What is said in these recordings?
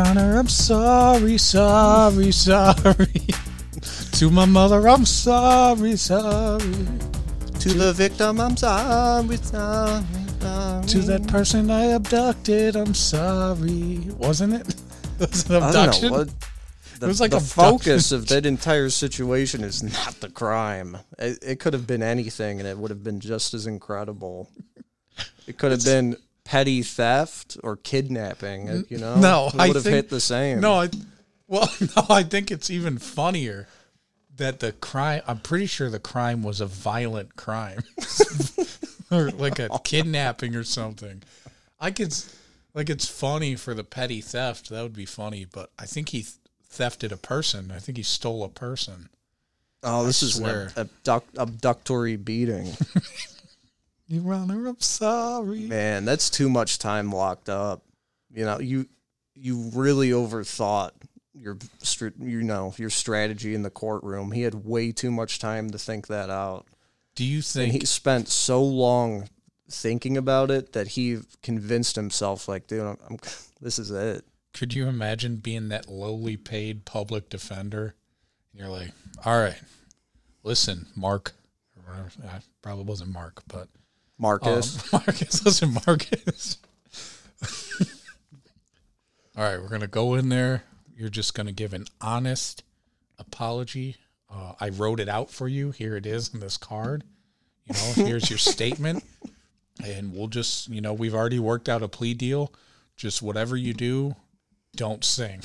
Honor, I'm sorry, sorry, sorry. to my mother, I'm sorry, sorry. To the victim, I'm sorry, sorry, sorry. To that person I abducted, I'm sorry. Wasn't it? Was it I don't abduction? know what. The, was like the abduction. focus of that entire situation is not the crime. It, it could have been anything, and it would have been just as incredible. It could have been petty theft or kidnapping. You know, No, it I would have think- hit the same. No, I, well, no, I think it's even funnier that the crime. I'm pretty sure the crime was a violent crime, or like a kidnapping or something. I could, like, it's funny for the petty theft. That would be funny, but I think he thefted a person. I think he stole a person. oh, this is swear. an abduct, abductory beating. Honor, I'm sorry. Man, that's too much time locked up. You know, you you really overthought your you know your strategy in the courtroom. He had way too much time to think that out. Do you And think? he spent so long thinking about it that he convinced himself like, dude, I'm, I'm this is it. Could you imagine being that lowly paid public defender? And you're like, all right, listen, Mark. Whatever, uh, probably wasn't Mark, but Marcus. um, Marcus. Listen, Marcus. all right, we're gonna go in there. You're just gonna give an honest apology. Uh, I wrote it out for you. Here it is in this card. You know, here's your statement, and we'll just, you know, we've already worked out a plea deal. Just whatever you do, don't sing.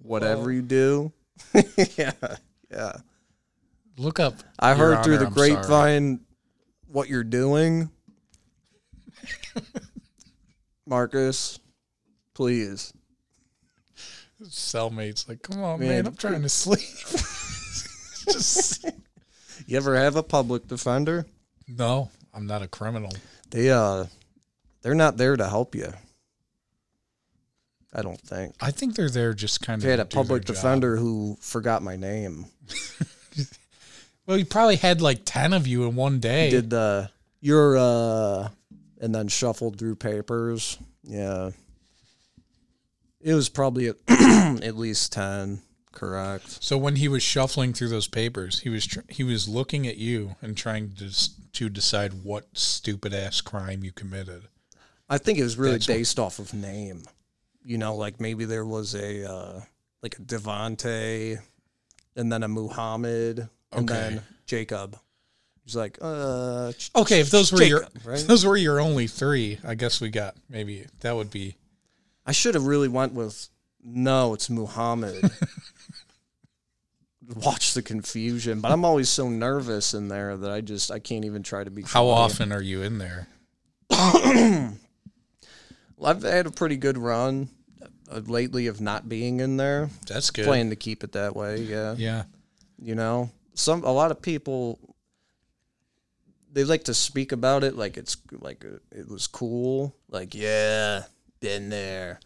Whatever you do. yeah. Yeah. Look up. I heard through the I'm sorry. grapevine what you're doing. Marcus, please. Cellmates, like, come on, man, Man. I'm trying to sleep. Just You ever have a public defender? no, I'm not a criminal. They uh they're not there to help you. I don't think. I think they're there just kind I of. They had a to do their public job. defender who forgot my name. Well, he probably had like ten of you in one day. Did the you're uh and then shuffled through papers. Yeah. It was probably at, at least 10, correct. so when he was shuffling through those papers, he was tr- he was looking at you and trying to s- to decide what stupid ass crime you committed. I think it was really That's based off of name. You know, like maybe there was a uh, like a Devante, and then a Muhammad, and Okay. then Jacob. He's like, uh, Okay, if those were your right? those were your only three, I guess we got maybe that would be I should have really went with no, it's Muhammad. Watch the confusion, but I'm always so nervous in there that I just I can't even try to be. how often are you in there? Well, I've had a pretty good run uh, lately of not being in there. That's good. Plan to keep it that way. Yeah. Yeah. you know some a lot of people they like to speak about it like it's like uh, it was cool. Like yeah been there.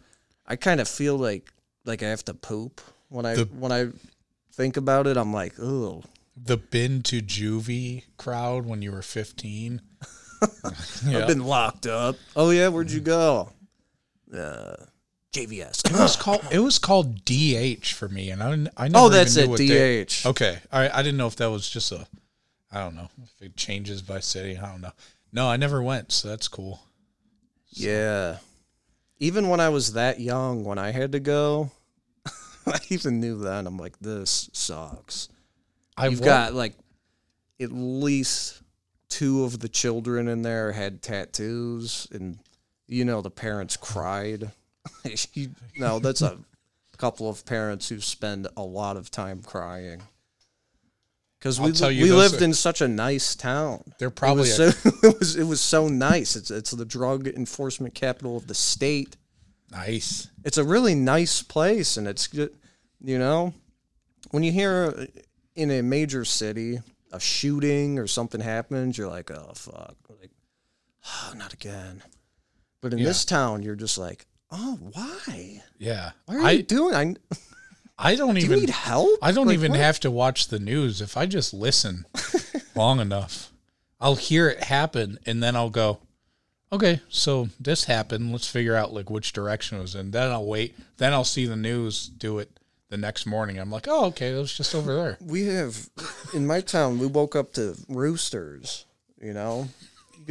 I kind of feel like like i have to poop when i The- when i think about it. I'm like oh the been to juvie crowd when you were 15 yeah. i've been locked up. Oh yeah where'd you go? Uh jvs it was called it was called dh for me and i didn't i never oh that's even it knew what they- dh okay i i didn't know if that was just a i don't know if it changes by city i don't know no i never went so that's cool Yeah. Even when I was that young, when I had to go, I even knew that. I'm like, this sucks. i You've got like at least two of the children in there had tattoos, and you know the parents cried. you, no, that's a couple of parents who spend a lot of time crying. Because we I'll tell you we lived are- in such a nice town. they're probably it was, so, it was it was so nice. It's it's the drug enforcement capital of the state. nice It's a really nice place, and it's good. You know, when you hear uh, in a major city a shooting or something happens, you're like, oh fuck, like, oh, not again. But in Yeah. this town, you're just like, oh, why? yeah Why are i you doing? I do i don't you even need help? I don't Like, even what? have to watch the news. If I just listen long enough, I'll hear it happen and then I'll go, okay, so this happened. Let's figure out like which direction it was in. Then I'll wait. Then I'll see the news do it the next morning. I'm like, oh, okay, it was just over there. We have in my town. We woke up to roosters. You know,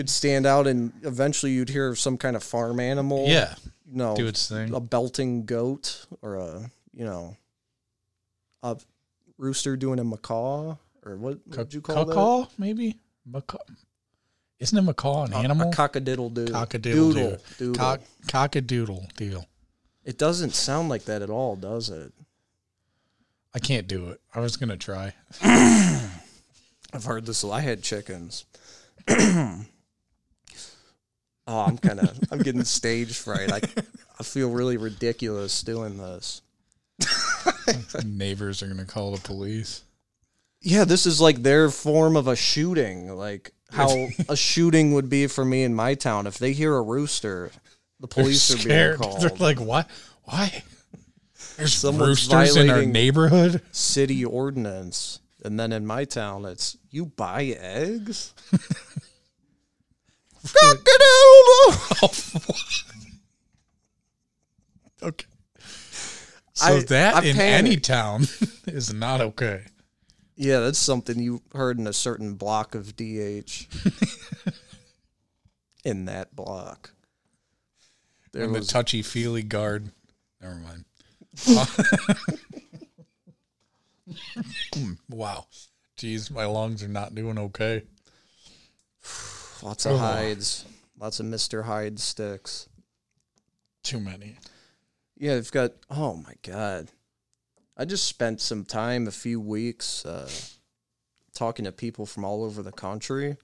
could stand out, and eventually you'd hear some kind of farm animal. Yeah, you know, do its thing. a belting goat or a you know a rooster doing a macaw or what would you call that? Caw, maybe macaw. Isn't a macaw an A- animal? A cockadiddle Doodle. doo. Doodle. Cock, cockadoodle deal. It doesn't sound like that at all, does it? I can't do it. I was gonna try. I've heard this. I had chickens. oh, I'm kind of. I'm getting stage fright. I, I feel really ridiculous doing this. Neighbors are gonna call the police. Yeah, this is like their form of a shooting. Like how a shooting would be for me in my town. If they hear a rooster, the police They're are scared. being They're like, what? Why? There's Someone's roosters in our neighborhood. City ordinance. And then in my town, it's you buy eggs. Okay. So I- that I in any town is not okay. Yeah, that's something you heard in a certain block of DH. in that block. There And the touchy feely guard. Never mind. Hmm, wow. Jeez, my lungs are not doing okay. lots of Oh. hides, lots of Mr. Hyde sticks. Too many. Yeah, they've got. Oh my god, I just spent some time, a few weeks, uh, talking to people from all over the country.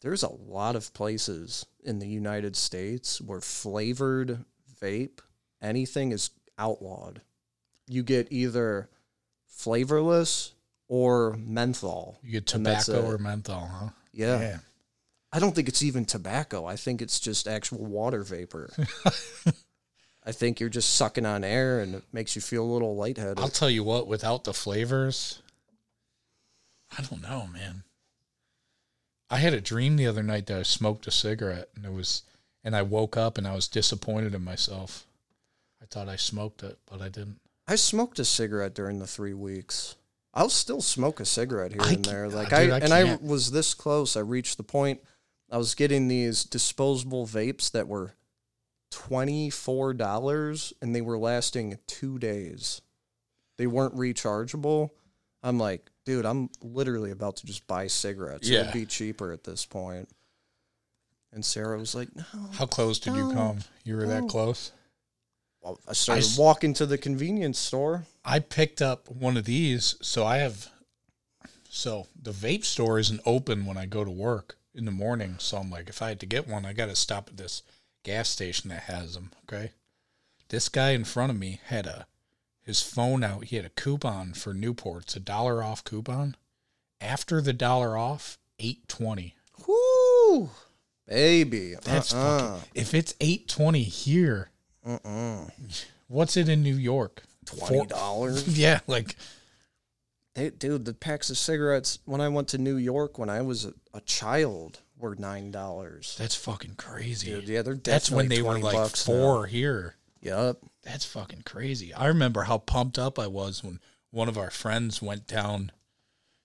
There's a lot of places in the United States where flavored vape, anything is outlawed. You get either flavorless or menthol. You get tobacco or menthol, huh? Yeah. I don't think it's even tobacco. I think it's just actual water vapor. I think you're just sucking on air and it makes you feel a little lightheaded. I'll tell you what, without the flavors, I don't know, man. I had a dream the other night that I smoked a cigarette and it was and I woke up and I was disappointed in myself. I thought I smoked it, but I didn't. I smoked a cigarette during the three weeks. I'll still smoke a cigarette here I and there. Like uh, I, I and I was this close. I reached the point. I was getting these disposable vapes that were twenty four dollars, and they were lasting two days. They weren't rechargeable. I'm like, dude, I'm literally about to just buy cigarettes. It'd be cheaper at this point. And Sarah was like, no. How close did you come? You were that close? Well, I started s- walking to the convenience store. I picked up one of these, so I have so the vape store isn't open when I go to work in the morning. So I'm like, if I had to get one, I got to stop at this gas station that has them. Okay, this guy in front of me had a his phone out. He had a coupon for Newports, a dollar off coupon. After the dollar off, eight twenty. Whoo, baby. That's uh-uh. fucking. If it's eight twenty here, Uh-uh. what's it in New York? Twenty dollars. Yeah, like Hey, dude, the packs of cigarettes when I went to New York when I was a, a child were nine dollars. that's fucking crazy. Dude, yeah, they're That's when they were like bucks now. four here. Yep. That's fucking crazy. I remember how pumped up I was when one of our friends went down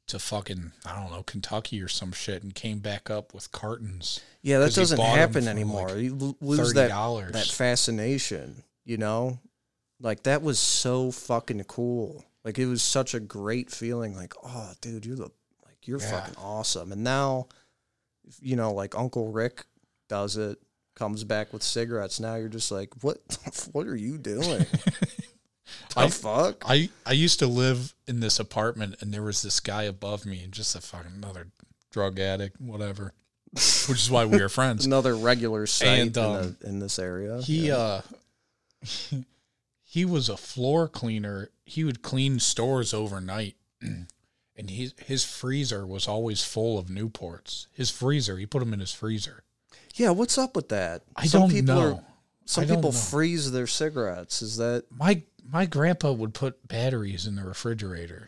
to fucking I don't know Kentucky or some shit and came back up with cartons. Yeah, that doesn't happen anymore. like, you lose that $30. that fascination. You know, like that was so fucking cool. Like it was such a great feeling. Like, oh, dude, you're the like you're Yeah. fucking awesome. And now, you know, like Uncle Rick does it, comes back with cigarettes. Now you're just like, what? what are you doing? the I- fuck? I I used to live in this apartment and there was this guy above me and just a fucking another drug addict, whatever. Which is why we are friends. Another regular And, in, um, the, in this area. He Yeah. uh he was a floor cleaner. He would clean stores overnight. And his his freezer was always full of Newports. His freezer, he put them in his freezer. yeah, what's up with that? I don't know. Are, some people know. freeze their cigarettes. Is that My my grandpa would put batteries in the refrigerator.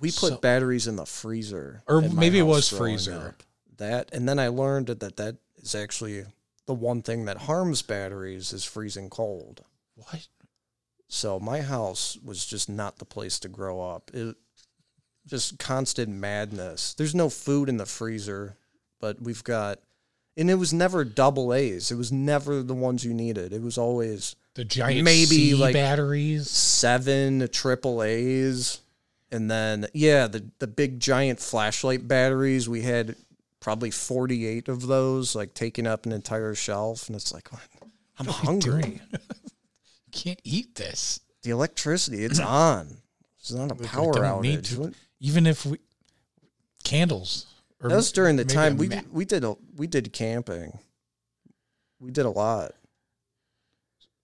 we put So- batteries in the freezer, Or maybe it was freezer. up. That and then I learned that that is actually the one thing that harms batteries is freezing cold. What? So my house was just not the place to grow up. It just constant madness. There's no food in the freezer, but we've got and it was never double A's. It was never the ones you needed. It was always The giant Maybe, C like- batteries. seven triple A's. And then yeah, the the big giant flashlight batteries, we had probably 48 of those like taking up an entire shelf and it's like I'm hungry. can't eat this. The electricity, it's on. It's not a We power need outage. to. Even if we candles. Or That was during the time we we did a, we did camping. We did a lot.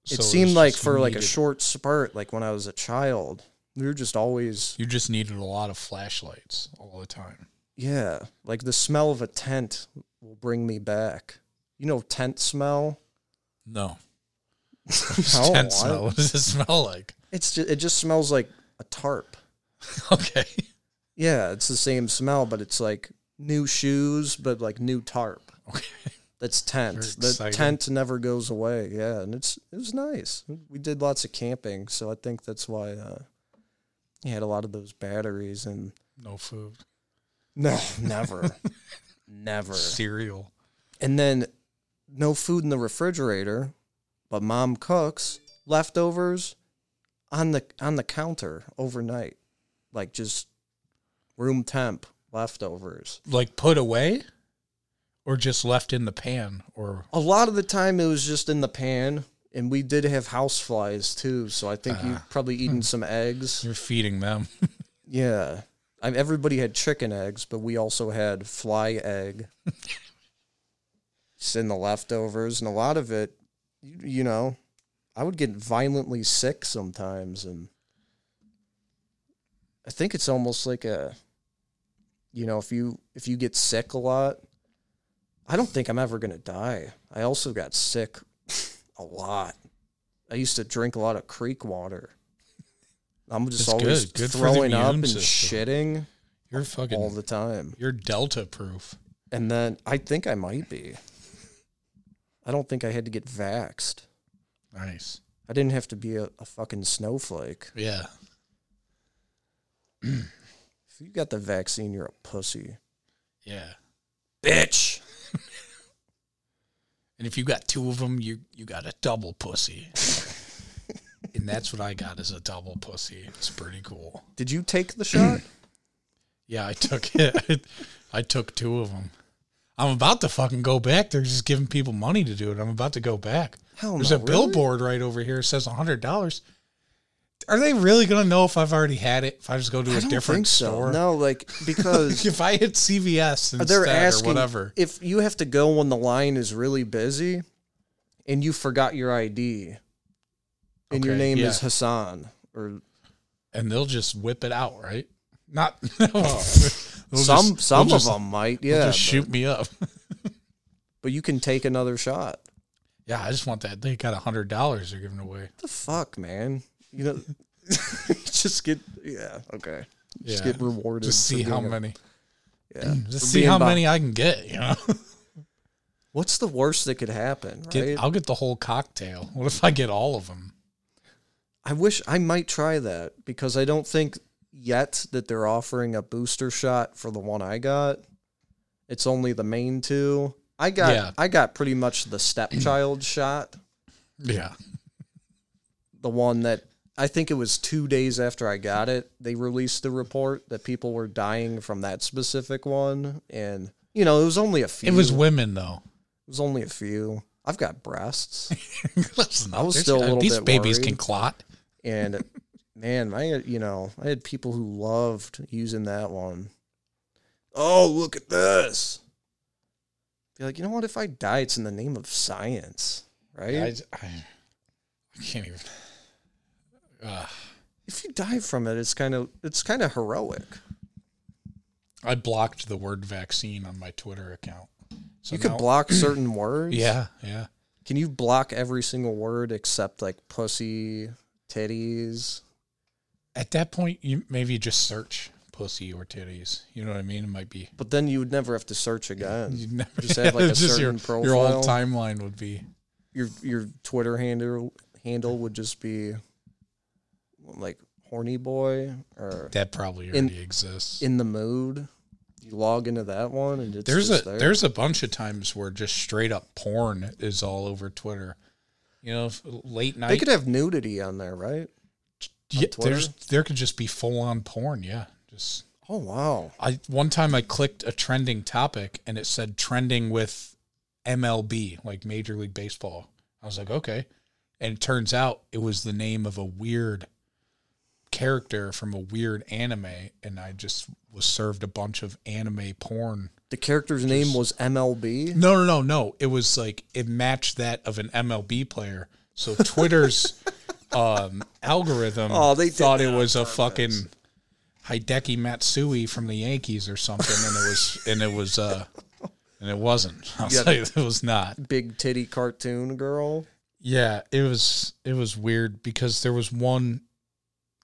so It seemed like just for like a short spurt, like when I was a child, we were just always You just needed a lot of flashlights all the time. yeah. Like the smell of a tent will bring me back. You know, tent smell. No. Tent smell. What does it smell like? It's just it just smells like a tarp. Okay. Yeah, it's the same smell, but it's like new shoes, but like new tarp. Okay. That's tent. The tent never goes away. Yeah, and it's it was nice. We did lots of camping, so I think that's why uh, he had a lot of those batteries. And No food. no, never, never. Cereal. And then no food in the refrigerator, but mom cooks leftovers on the on the counter overnight, like just room temp leftovers. Like put away? Or just left in the pan? Or A lot of the time it was just in the pan, and we did have house flies too. So I think you've Ah. probably eaten some eggs. you're feeding them. Yeah, I, everybody had chicken eggs, but we also had fly egg. Just in the leftovers, and a lot of it, you, know, I would get violently sick sometimes, and I think it's almost like a, you know, if you if you get sick a lot, I don't think I'm ever gonna die. I also got sick a lot. I used to drink a lot of creek water. I'm just That's always good. Good throwing up and system. shitting You're fucking all the time. you're delta proof. And then I think I might be. I don't think I had to get vaxxed. Nice. I didn't have to be a, a fucking snowflake. Yeah. If you got the vaccine, you're a pussy. Yeah. Bitch. And if you got two of them, you you got a double pussy. and that's what I got is a double pussy. It's pretty cool. Did you take the shot? Yeah, I took it. I took two of them. I'm about to fucking go back. They're just giving people money to do it. I'm about to go back. Hell There's no, a really? billboard right over here. It says hundred dollars. Are they really gonna know if I've already had it? If I just go to I a different so. store? No, like because If I hit CVS uh, instead they're or asking whatever. if you have to go when the line is really busy, and you forgot your ID, and your name yeah. is Hassan, or and they'll just whip it out, right? Not They'll some just- some of just- them might, yeah. just but, shoot me up. but you can take another shot. Yeah, I just want that. They got a hundred dollars they're giving away. the fuck, man? You know, just get yeah, okay. Just Yeah. get rewarded. Just see how being a- many. yeah. Mm, just see how bi- many I can get. You know, What's the worst that could happen? Right? get, I'll get the whole cocktail. What if I get all of them? I wish I might try that because I don't think yet that they're offering a booster shot for the one I got. It's only the main two. I got Yeah. I got pretty much the stepchild shot, Yeah, the one that I think it was 2 days after I got it, they released the report that people were dying from that specific one and you know, it was only a few. it was women though. It was only a few. I've got breasts. Listen, I was still a little these bit babies worried. can clot. And man, I had, you know, I had people who loved using that one. Oh, look at this. Be like, you know what? If I die, it's in the name of science, right? I, I, I can't even. Uh, if you die from it, it's kind of it's kind of heroic. I blocked the word vaccine on my Twitter account. So you could block certain words. Yeah, yeah. Can you block every single word except like pussy, titties? At that point, you maybe just search pussy or titties. You know what I mean? It might be. But then you would never have to search again. You'd never Just have, like, a just your, certain your whole timeline would be. Your your Twitter handle handle would just be like horny boy or That probably In- already exists. in the mood. You log into that one and it's there's just a there. there's a bunch of times where just straight up porn is all over Twitter. You know, late night. they could have nudity on there, right? Yeah, there's there could just be full on porn. Yeah, just Oh wow. I one time I clicked a trending topic and it said trending with MLB, like Major League Baseball. I was like, okay. And it turns out it was the name of a weird character from a weird anime and I just was served a bunch of anime porn. The character's name was MLB. No, no, no, no. It was like it matched that of an MLB player. So Twitter's um, algorithm Oh, they thought it was a purpose. fucking Hideki Matsui from the Yankees or something, and it was and it was uh and it wasn't. I'll Yeah. say it was not. Big titty cartoon girl. Yeah, it was it was weird because there was one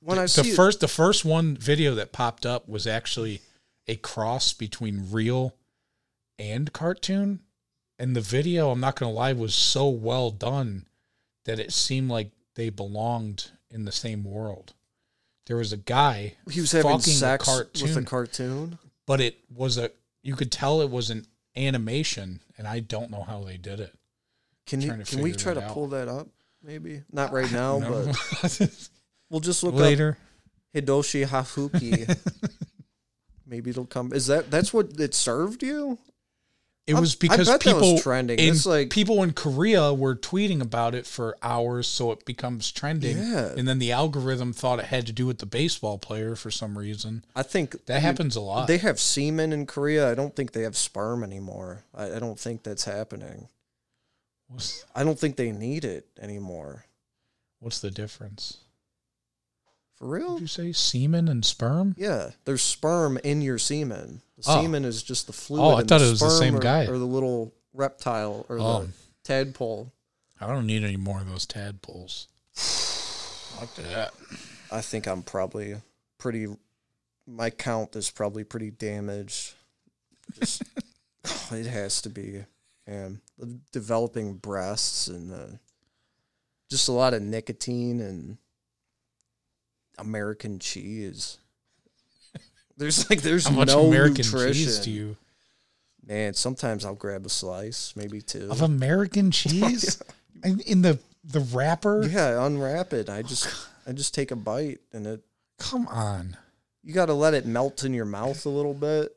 When I the first the first one video that popped up was actually a cross between real and cartoon and the video i'm not going to lie was so well done that it seemed like they belonged in the same world there was a guy he was having sex with a cartoon. cartoon. but it was a you could tell it was an animation and i don't know how they did it Can you can we try to out. pull that up? Maybe not right now, No. but we'll just look later up Hidoshi Hafuki. Maybe it'll come. Is that that's what it served you? It I- was I because that was people trending. In, It's like- people in Korea were tweeting about it for hours, so it becomes trending. Yeah. And then the algorithm thought it had to do with the baseball player for some reason. I think That happens a lot. They have semen in Korea. I don't think they have sperm anymore. I, I don't think that's happening. what's, I don't think they need it anymore. what's the difference? For real? Did you say semen and sperm? Yeah, there's sperm in your semen. The Oh. semen is just the fluid. Oh, I and thought it was the same or- guy. or the little reptile or Oh. the tadpole. I don't need any more of those tadpoles. Fuck that. I think I'm probably pretty. My count is probably pretty damaged. Just, it has to be, and the developing breasts and uh, just a lot of nicotine and American cheese. There's like there's How much no American nutrition. cheese do you Man, sometimes I'll grab a slice, maybe two. of American cheese? In- the the wrapper? Yeah, unwrap it. I oh, just I just take a bite and it. Come on. You got to let it melt in your mouth a little bit.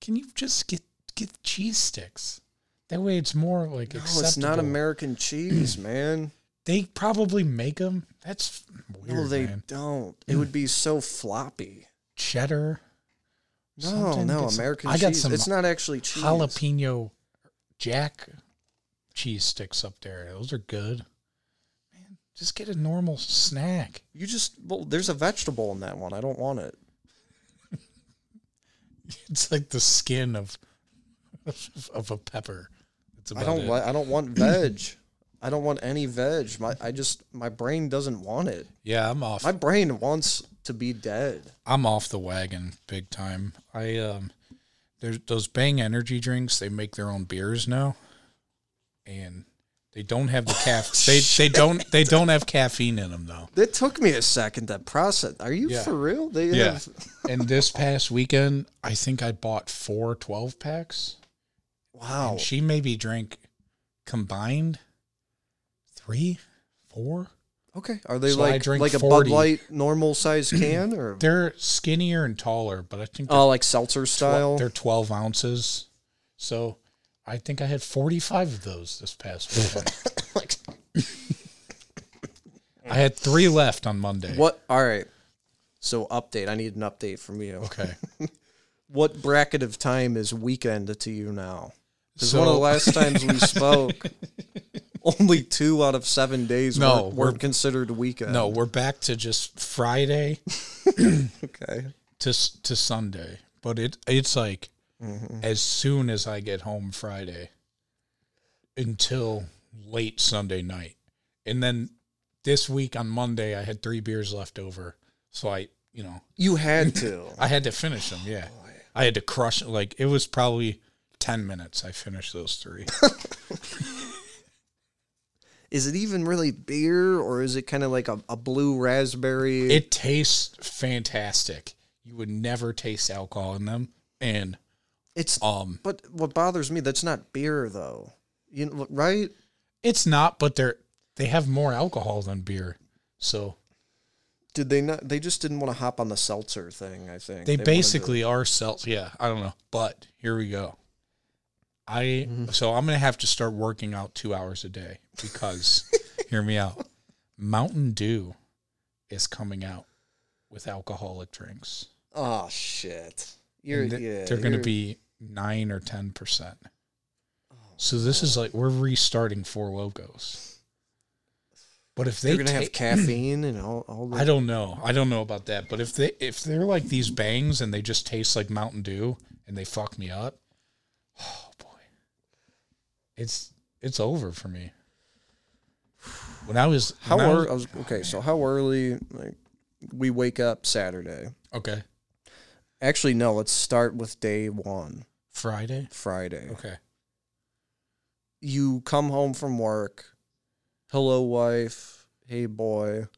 Can you just get get cheese sticks? That way it's more like No, acceptable. it's not American cheese, man. They probably make them. That's weird, no, they man. don't. It mm. would be so floppy. Cheddar. No, something, no, some- American I got cheese. some it's not actually cheese. jalapeno jack cheese sticks up there. Those are good. Man, just get a normal snack. You just well, there's a vegetable in that one. I don't want it. It's like the skin of of a pepper. I don't. I don't want veg. I don't want any veg. My I just my brain doesn't want it. yeah, I'm off. My brain wants to be dead. I'm off the wagon big time. I um there's those Bang energy drinks, they make their own beers now. And they don't have the caff they they don't they don't have caffeine in them though. It took me a second to process. Are you Yeah. for real? They Yeah. have And this past weekend, I think I bought four 12 packs. wow. And she maybe drank combined three, four. Okay. Are they So I like drink like a 40. Bud Light normal size can or They're skinnier and taller, but I think they're, oh like seltzer style? they're 12 ounces. So I think I had 45 of those this past weekend. like I had three left on Monday. what? All right. So update. I need an update from you. Okay. What bracket of time is weekend to you now? Because one of the last times we spoke, only two out of seven days No, weren't, we're- weren't considered weekend. No, we're back to just Friday Okay. to to Sunday. But it it's like Mm-hmm. as soon as I get home Friday until late Sunday night. And then this week on Monday I had 3 beers left over. So I you know, You had to. I had to finish them. Yeah, I had to crush it. Like it was probably ten minutes. I finished those three. is it even really beer or is it kind of like a, a blue raspberry? it tastes fantastic. You would never taste alcohol in them, and it's um, but what bothers me that's not beer though. You know, right? it's not. But they're they have more alcohol than beer, so Did they not? They just didn't want to hop on the seltzer thing. I think they, to- basically are seltz. Yeah, I don't know, but here we go. I Mm-hmm. so I'm gonna have to start working out two hours a day because hear me out. Mountain Dew is coming out with alcoholic drinks. Oh shit! You're th- yeah. they're going to you're- be nine or ten percent. So this is like we're restarting Four Lokos. But if they They're gonna ta- have caffeine and all. all I don't know. I don't know about that. But if they if they're like these bangs and they just taste like Mountain Dew and they fuck me up, oh it's it's over for me. When I was How when I was- early? I was, okay, so how early? Like, we wake up Saturday. okay Actually, no. Let's start with day one, Friday. Friday. Okay, You come home from work. Hello, wife. Hey, boy.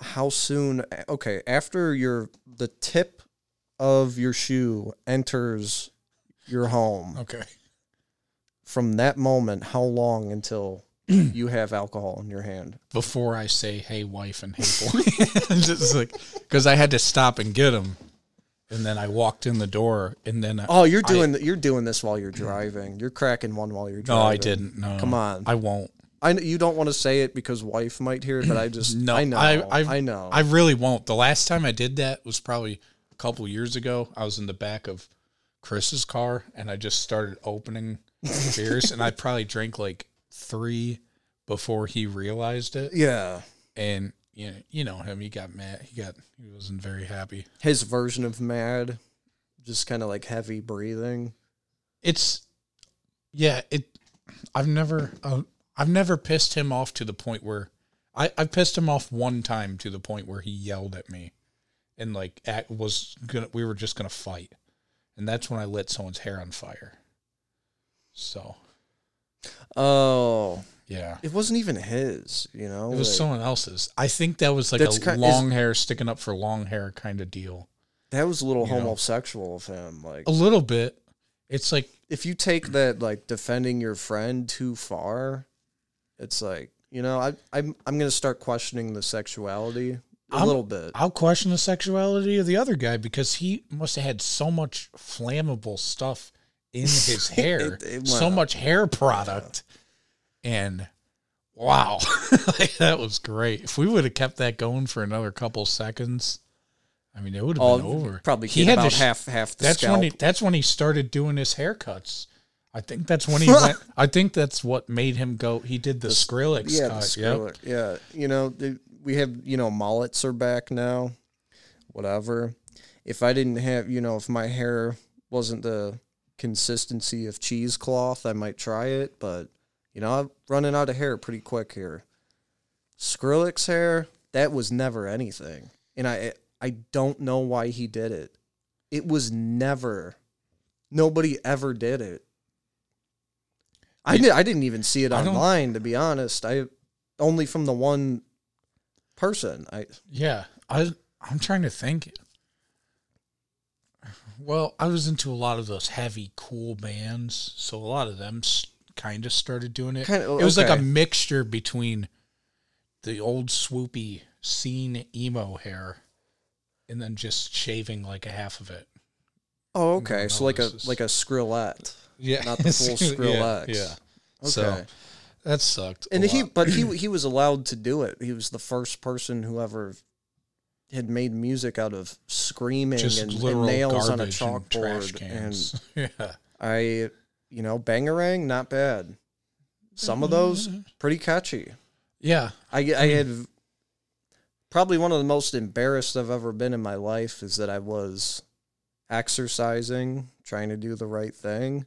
How soon? Okay, after your the tip of your shoe enters your home, okay. From that moment, how long until you have alcohol in your hand? Before I say "Hey, wife" and "Hey, boy," just like because I had to stop and get them, and then I walked in the door, and then I, Oh, you're I- doing you're doing this while you're driving. You're cracking one while you're driving. no. I didn't. No, Come on. I won't. I kn- you don't want to say it because wife might hear it, but I just No, I know I- I, I- know I really won't. The last time I did that was probably a couple years ago. I was in the back of Chris's car and I just started opening beers and I probably drank like three before he realized it. yeah. And you know, you know him. He got mad. He got. He wasn't very happy. His version of mad, just kind of like heavy breathing. It's yeah. It. I've never. Uh, I've never pissed him off to the point where I. I pissed him off one time to the point where he yelled at me, and like act, was gonna. We were just gonna fight, and that's when I lit someone's hair on fire. So Oh, yeah. it wasn't even his. You know, It was like, someone else's. I think that was like a ki- is- long hair sticking up for long hair kind of deal. that was a little you know. homosexual of him. Like, A little bit. It's like if you take that like defending your friend too far, it's like you know I I'm I'm gonna start questioning the sexuality a I'm- little bit. I'll question the sexuality of the other guy because he must have had so much flammable stuff in his hair, It- it- so much hair product, and wow, like, that was great. If we would have kept that going for another couple seconds, I mean, it would have Oh, been over. Probably he had about sh- half half the That's scalp. when he. That's when he started doing his haircuts. I think that's when he went. I think that's what made him go. He did the, Skrillex yeah, cut. the yep. Yeah, you know, the, we have you know mullets are back now. Whatever. If I didn't have, you know, if my hair wasn't the consistency of cheesecloth, I might try it. But you know, I'm running out of hair pretty quick here. Skrillex hair, that was never anything, and I I don't know why he did it. It was never. Nobody ever did it. I did. I didn't even see it online, to be honest. I only from the one person. I Yeah, I I'm trying to think. Well, I was into a lot of those heavy, cool bands, so a lot of them kind of started doing it. Kinda- oh, it was like a mixture between the old swoopy scene emo hair, and then just shaving like a half of it. oh okay, so like a is- like a Skrillette, Yeah, not the full yeah, Skrillex. Yeah, Okay, So, that sucked. and he lot. but he he was allowed to do it. He was the first person who ever had made music out of screaming and, and nails on a garbage and chalkboard and yeah. I, you know, Bangarang, not bad. Some of those pretty catchy. Yeah, I, I had probably one of the most embarrassed I've ever been in my life is that I was exercising, trying to do the right thing.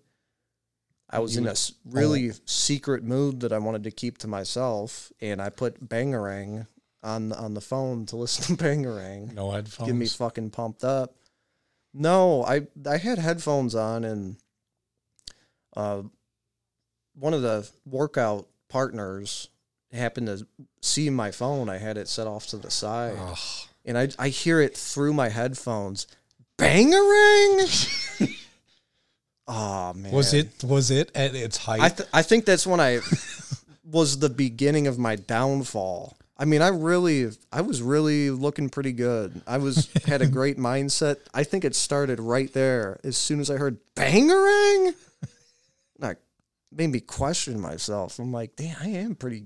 I was in a really secret mood that I wanted to keep to myself, and I put Bangarang on on the phone to listen to Bangarang. No headphones. Get me fucking pumped up. No, I I had headphones on and uh one of the workout partners happened to see my phone. I had it set off to the side. Ugh. And I I hear it through my headphones. Bangarang! oh man. Was it was it at its height? I th- I think that's when I was the beginning of my downfall. I mean, I really, I was really looking pretty good. I was had a great mindset. I think it started right there. As soon as I heard bangarang, that made me question myself. I'm like, damn, I am pretty,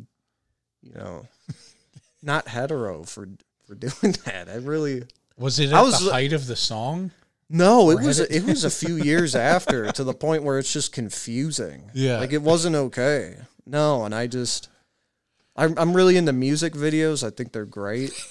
you know, not hetero for for doing that. I really was it I was- the height of the song? no. It was it- it was a few years after to the point where it's just confusing. Yeah. like it wasn't okay. No, and I just. I'm I'm really into music videos. I think they're great.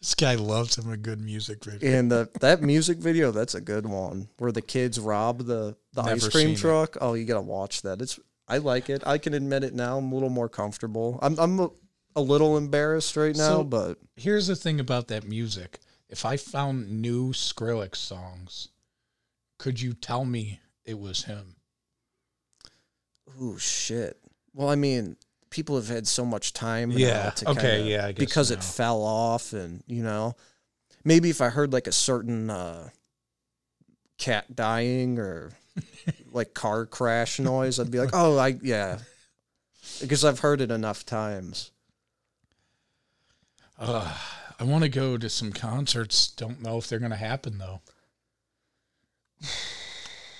This guy loves him a good music video. And the, that music video, that's a good one. Where the kids rob the, the ice cream seen it. truck. Oh, you gotta watch that. It's I like it. I can admit it now. I'm a little more comfortable. I'm I'm a, a little embarrassed right now, So- but Here's the thing about that music. If I found new Skrillex songs, could you tell me it was him? Oh shit. Well, I mean, people have had so much time. Yeah, to okay, yeah, I guess because it fell off, and you know, maybe if I heard like a certain uh, cat dying or like car crash noise, I'd be like, oh, I yeah, because I've heard it enough times. Uh, I want to go to some concerts. Don't know if they're going to happen though.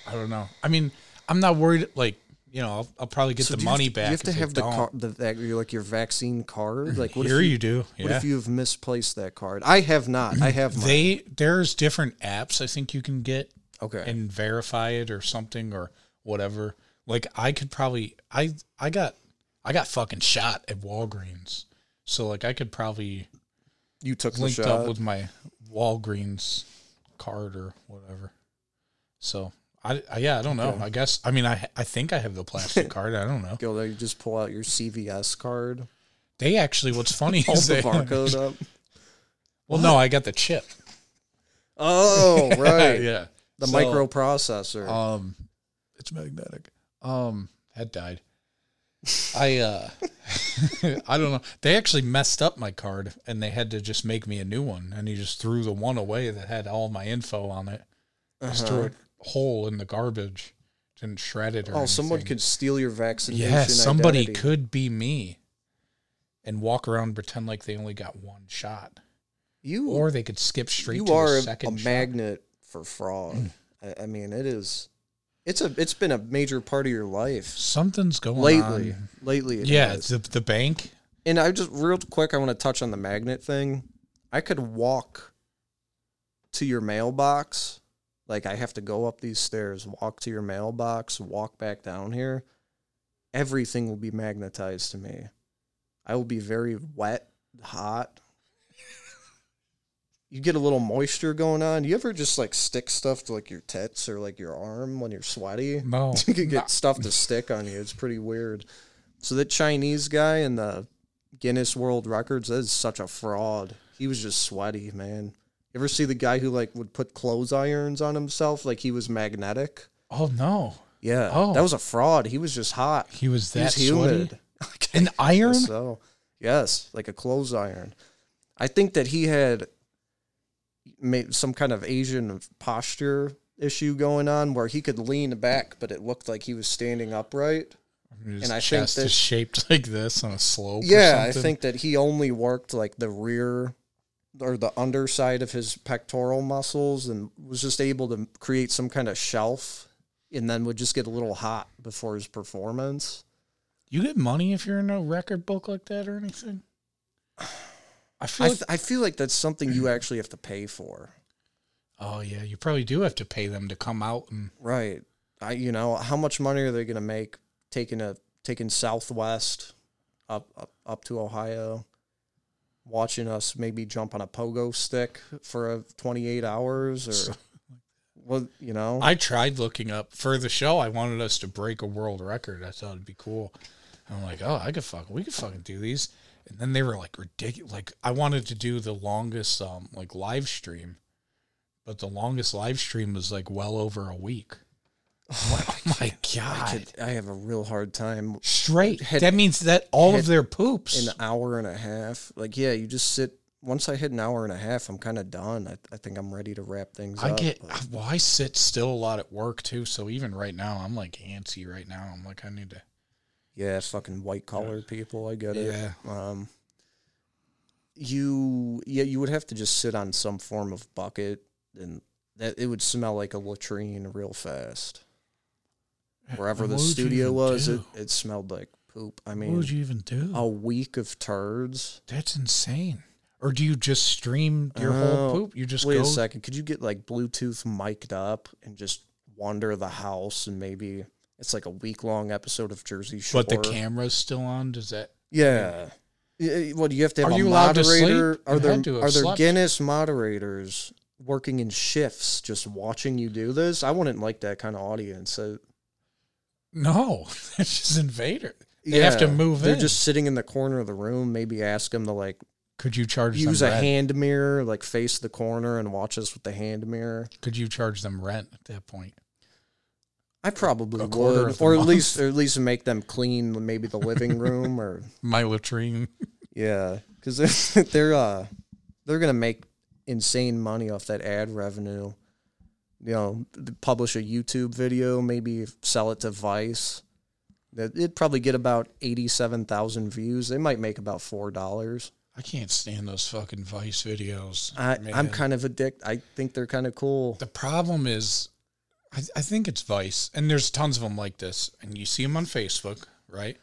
I don't know. I mean, I'm not worried. Like, you know, I'll, I'll probably get So the money have, back. You have to have the don't. the that, like your vaccine card. Mm, like what Here if you, you, do. what Yeah. if you have misplaced that card? I have not. I have mine. they there's different apps I think you can get okay. and verify it or something or whatever. Like I could probably I I got I got fucking shot at Walgreens. So like I could probably you took the linked shot. up with my Walgreens card or whatever. So I, I yeah, I don't know. Okay. I guess I mean I I think I have the plastic card. I don't know. Go there. You just pull out your CVS card. They actually what's funny Hold is the they, barcode up. Well, no, I got the chip. Oh, right. yeah. The So, microprocessor. Um, it's magnetic. Um, that died. I uh, I don't know. They actually messed up my card, and they had to just make me a new one. And he just threw the one away that had all my info on it. Just threw Uh-huh. it whole in the garbage. Didn't shred it or oh, someone could steal your vaccination. Yeah, somebody identity. could be me, and walk around and pretend like they only got one shot, You or they could skip straight you to are a, magnet for fraud. I, I mean, it is. It's a. It's been a major part of your life Something's going lately. on. Lately, Yeah, the the bank. And I just real quick, I want to touch on the magnet thing. I could walk to your mailbox. Like I have to go up these stairs, walk to your mailbox, walk back down here. Everything will be magnetized to me. I will be very wet, hot. You get a little moisture going on. You ever just like stick stuff to like your tits or like your arm when you're sweaty? No, you can get stuff to stick on you. It's pretty weird. So that Chinese guy in the Guinness World Records that is such a fraud. He was just sweaty, man. Ever see the guy who like would put clothes irons on himself like he was magnetic? Oh no, Yeah. Oh. That was a fraud. He was just hot. he was He that was sweaty. humid. An iron? So yes, like a clothes iron. I think that he had made some kind of Asian posture issue going on where he could lean back, but it looked like he was standing upright. His And I think chest that- is shaped like this on a slope. or Yeah, I think that he only worked like the rear or the underside of his pectoral muscles and was just able to create some kind of shelf and then would just get a little hot before his performance. you get money if you're in a record book like that or anything. I feel I, like, th- I feel like that's something you actually have to pay for. oh yeah, you probably do have to pay them to come out and Right. I you know, how much money are they going to make taking a taking Southwest up, up up to Ohio watching us maybe jump on a pogo stick for a 28 hours or well, you know. I tried looking up for the show. I wanted us to break a world record. I thought it'd be cool. I'm like, oh, I could fuck, we could fucking do these. and then they were like ridiculous. Like I wanted to do the longest um like live stream, but the longest live stream was like well over a week. oh my god! I, could, I have a real hard time. Straight. Had- that means that all of their poops. An hour and a half. Like, yeah, you just sit. Once I hit an hour and a half, I'm kind of done. I, I think I'm ready to wrap things up. I up. get but- well. I sit still a lot at work too. So even right now, I'm like antsy. Right now, I'm like I need to. yeah, fucking white collar people. I get it. Yeah. Um, you yeah, you would have to just sit on some form of bucket, and that it would smell like a latrine real fast. Wherever the What would you studio was, do? it, it smelled like poop. I mean, what would you even do? a week of turds. That's insane. Or do you just stream your whole Oh, poop? You just Wait go. a second. Could you get like Bluetooth mic'd up and just wander the house and maybe it's like a week long episode of Jersey Shore? But the camera's still on. Does that? Yeah. Yeah, Well, do you have to have Are a you allowed to moderator? sleep? Are You there had to have are there slept. Guinness moderators working in shifts just watching you do this? I wouldn't like that kind of audience. So, No, it's just invader. They have to move They're in. just sitting in the corner of the room. Maybe ask them to like Could you charge use them a rent? hand mirror, like face the corner and watch us with the hand mirror. Could you charge them rent at that point? I probably would, or at month. least, or at least make them clean maybe the living room, or My latrine. yeah, because they're they're uh they're gonna make insane money off that ad revenue. You know, publish a YouTube video, maybe sell it to Vice. That it'd probably get about eighty-seven thousand views. They might make about four dollars. I can't stand those fucking Vice videos. I I'm kind of addicted. I think they're kind of cool. The problem is, I, I think it's Vice, and there's tons of them like this, and you see them on Facebook, right?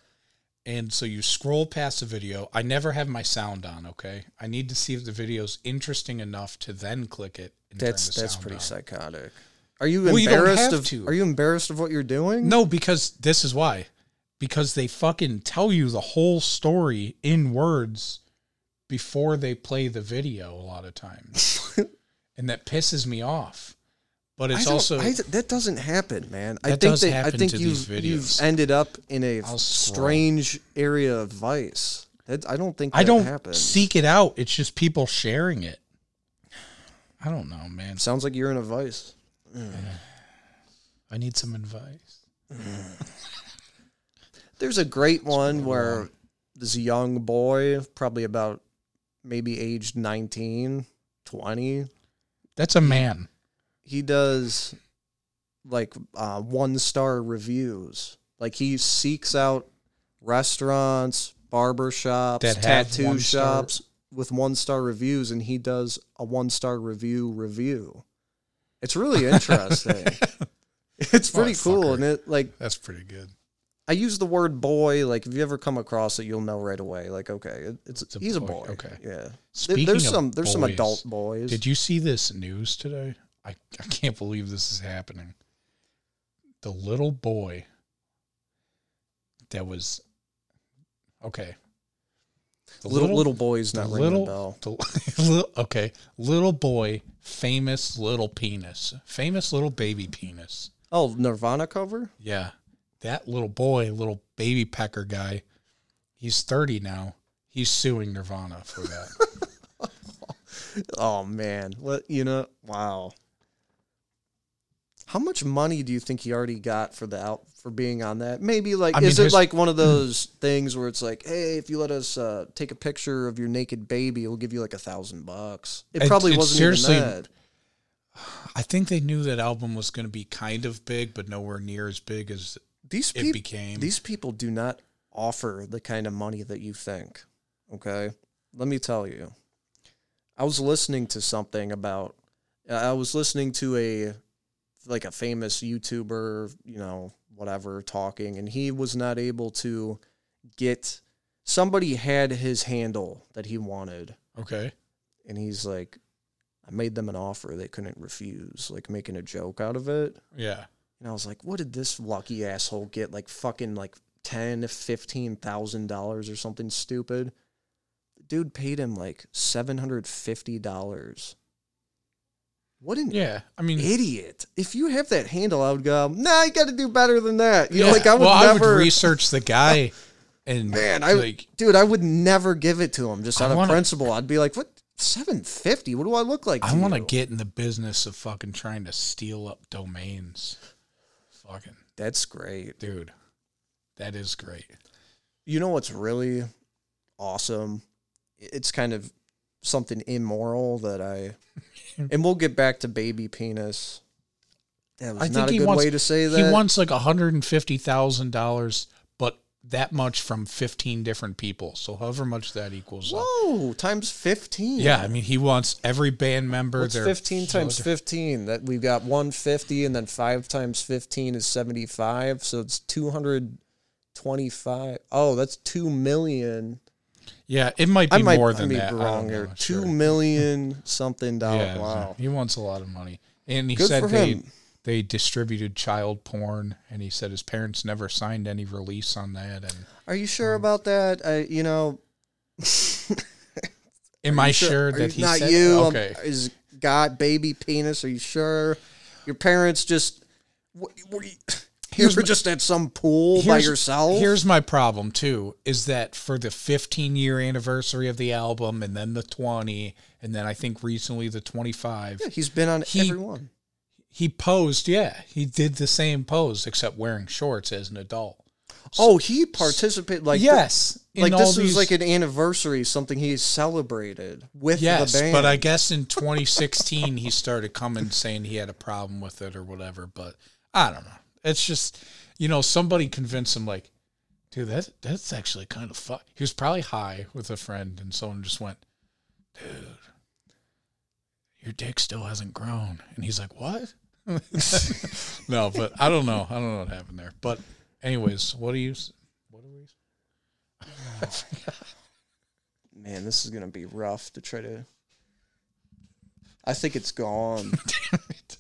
And so you scroll past the video. I never have my sound on. Okay, I need to see if the video's interesting enough to then click it. That's that's pretty on. psychotic. Are you Well, you embarrassed have of? to. Are you embarrassed of what you're doing? No, because this is why. Because they fucking tell you the whole story in words before they play the video a lot of times. and that pisses me off. But it's also I, that doesn't happen, man. I think does that, I think you've, you've ended up in a strange area of vice. That, I don't think that I don't happens. seek it out. It's just people sharing it. I don't know, man. Sounds like you're in a vice. I need some advice. There's a great one where on. this young boy, probably about maybe aged 19, 20, That's a man. He does like uh, one star reviews. Like he seeks out restaurants, barber shops, That have tattoo shops with one star reviews, and he does a one star review review. It's really interesting. it's pretty cool, and it like That's pretty good. I use the word boy. Like if you ever come across it, you'll know right away. Like okay, it, it's, It's a he's a boy, boy. okay. yeah. There- Speaking there's of some there's some boys, adult boys. Did you see this news today? I, I can't believe this is happening. The little boy that was okay. The little little boys the not ringing little, bell. the little okay, little boy, famous little penis, famous little baby penis. Oh, Nirvana cover. Yeah, that little boy, little baby pecker guy. He's thirty now. He's suing Nirvana for that. Oh man, what you know? Wow. How much money do you think he already got for the out for being on that? Maybe like I mean, is it like one of those things where it's like, hey, if you let us uh, take a picture of your naked baby, we'll give you like a thousand bucks. It probably it's wasn't seriously- even that. I think they knew that album was going to be kind of big, but nowhere near as big as These it became. these people do not offer the kind of money that you think. Okay, let me tell you. I was listening to something about. I was listening to a like a famous YouTuber, you know, whatever, talking, and he was not able to get. Somebody had his handle that he wanted, okay. and he's like, "I made them an offer they couldn't refuse," like making a joke out of it. Yeah. And I was like, what did this lucky asshole get? Like fucking like ten, fifteen thousand dollars or something stupid. The dude paid him like seven hundred fifty dollars. What an Yeah. I mean, idiot! If you have that handle, I would go, nah, you got to do better than that. You know, yeah. like I would well, never. I would research the guy And Man, I like dude, I would never give it to him just out of wanna- principle. I'd be like, "What? Seven fifty? What do I look like?" I want to get in the business of fucking trying to steal up domains. Fucking That's great. dude, that is great. You know what's really awesome? It's kind of something immoral that I, and we'll get back to baby penis. That was I not think a he good wants way to say that. he wants like hundred and fifty thousand dollars, but that much from fifteen different people. So however much that equals up. Whoa, times fifteen. Yeah, I mean he wants every band member. What's 15 times 15? That we've got 150 and then 5 times 15 is 75, so it's 225. Oh, that's 2 million. Yeah, it might be I might more than may that. I wrong here. Two sure. million something dollars. Yeah, wow. he wants a lot of money, and he Good said they him. they distributed child porn, and he said his parents never signed any release on that. And Are you sure Um, about that? I, you know, am I you sure, that he's not said you? um, Okay, Is got baby penis? Are you sure? Your parents just you, you Here's were my- just at some pool by yourself? Here's my problem too: is that for the 15 year anniversary of the album, and then the 20, and then I think recently the 25, He's been on He- every one. he posed. Yeah, he did the same pose except wearing shorts as an adult. Oh, he participated like yes, in like this was these- like an anniversary, something he celebrated with Yes, the band. but I guess in 2016 he started coming saying he had a problem with it or whatever. But I don't know. It's just you know somebody convinced him like, dude, that that's actually kind of fun. He was probably high with a friend, and someone just went, dude, your dick still hasn't grown, and he's like, what? no, but I don't know. I don't know what happened there. But anyways, what do you? What are we? man, this is gonna be rough to try to. I think it's gone.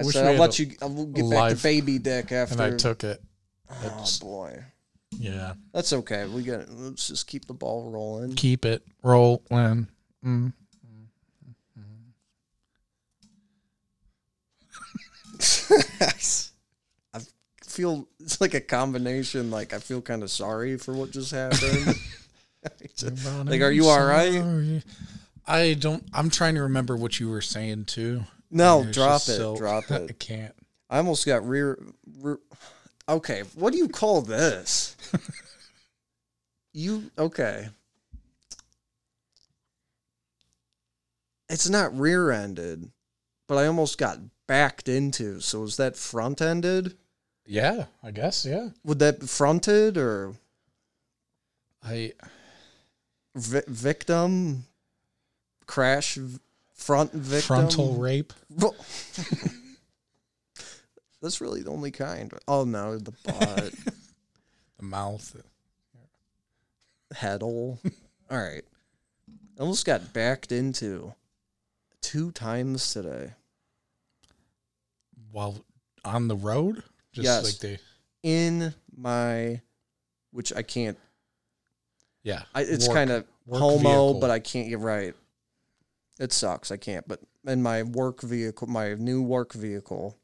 I Wish said I'll let a you. I'll get back to baby dick after. And I took it. oh boy, Yeah. that's okay. We got. Let's just keep the ball rolling. keep it rolling. Mm. I feel it's like a combination. Like I feel kind of sorry for what just happened. Like, are you all right? Sorry. I don't. I'm trying to remember what you were saying too. No, drop it. so- drop it. I can't. I almost got rear, rear. Okay, what do you call this? you okay? It's not rear-ended, but I almost got backed into. So is that front-ended? Yeah, I guess. Yeah. Would that be fronted or I. vi- victim crash front victim Frontal rape. That's really the only kind. Oh no, the butt, The mouth. head All right, almost got backed into two times today While on the road. Just Yes. like they. in my, which I can't. Yeah. I, it's kind of homo, vehicle. but I can't get right. It sucks. I can't. But in my work vehicle, my new work vehicle,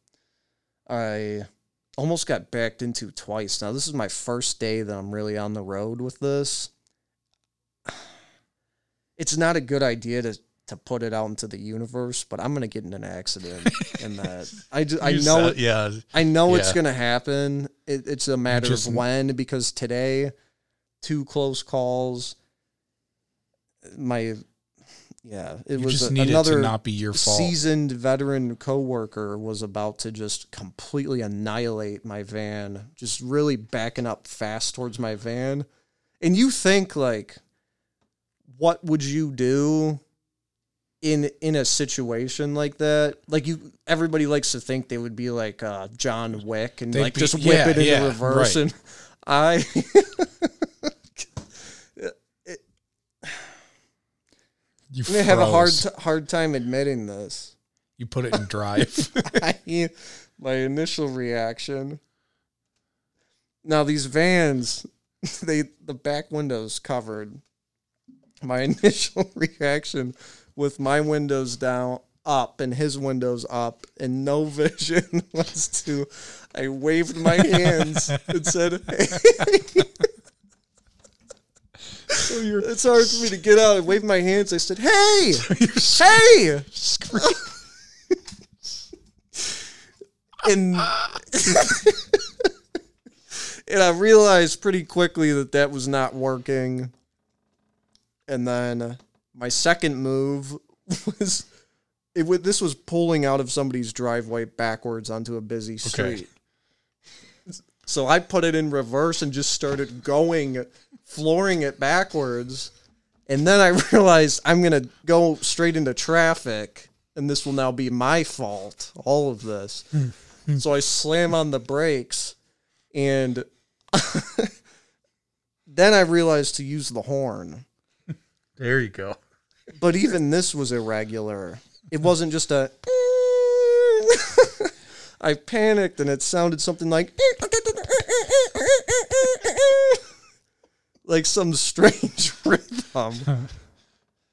I almost got backed into twice. Now this is my first day that I'm really on the road with this. It's not a good idea to to put it out into the universe, but I'm gonna get in an accident, and that I just, I know said- it. Yeah. I know it's gonna happen. It, it's a matter just- of when because today, two close calls. My, yeah, it You was just a- another to not be your fault. seasoned veteran coworker was about to just completely annihilate my van, just really backing up fast towards my van. And you think like, what would you do in in a situation like that? Like you, everybody likes to think they would be like uh, John Wick and They'd like be- just whip yeah, it into yeah, reverse. right. And I. You I'm gonna have a hard t- hard time admitting this. You put it in drive. I, my initial reaction. Now these vans, they the back windows covered. My initial reaction with my windows down up and his windows up and no vision was to I waved my hands and said, "Hey, it's hard for me to get out. I waved my hands. I said, "Hey, hey!" and and I realized pretty quickly that that was not working. And then my second move was it. w- This was pulling out of somebody's driveway backwards onto a busy street. So I put it in reverse and just started going, flooring it backwards. And then I realized I'm going to go straight into traffic and this will now be my fault, all of this. Hmm. so I slam on the brakes and then I realized to use the horn. There you go. But even this was irregular. It wasn't just a. I panicked and it sounded something like. Like some strange rhythm.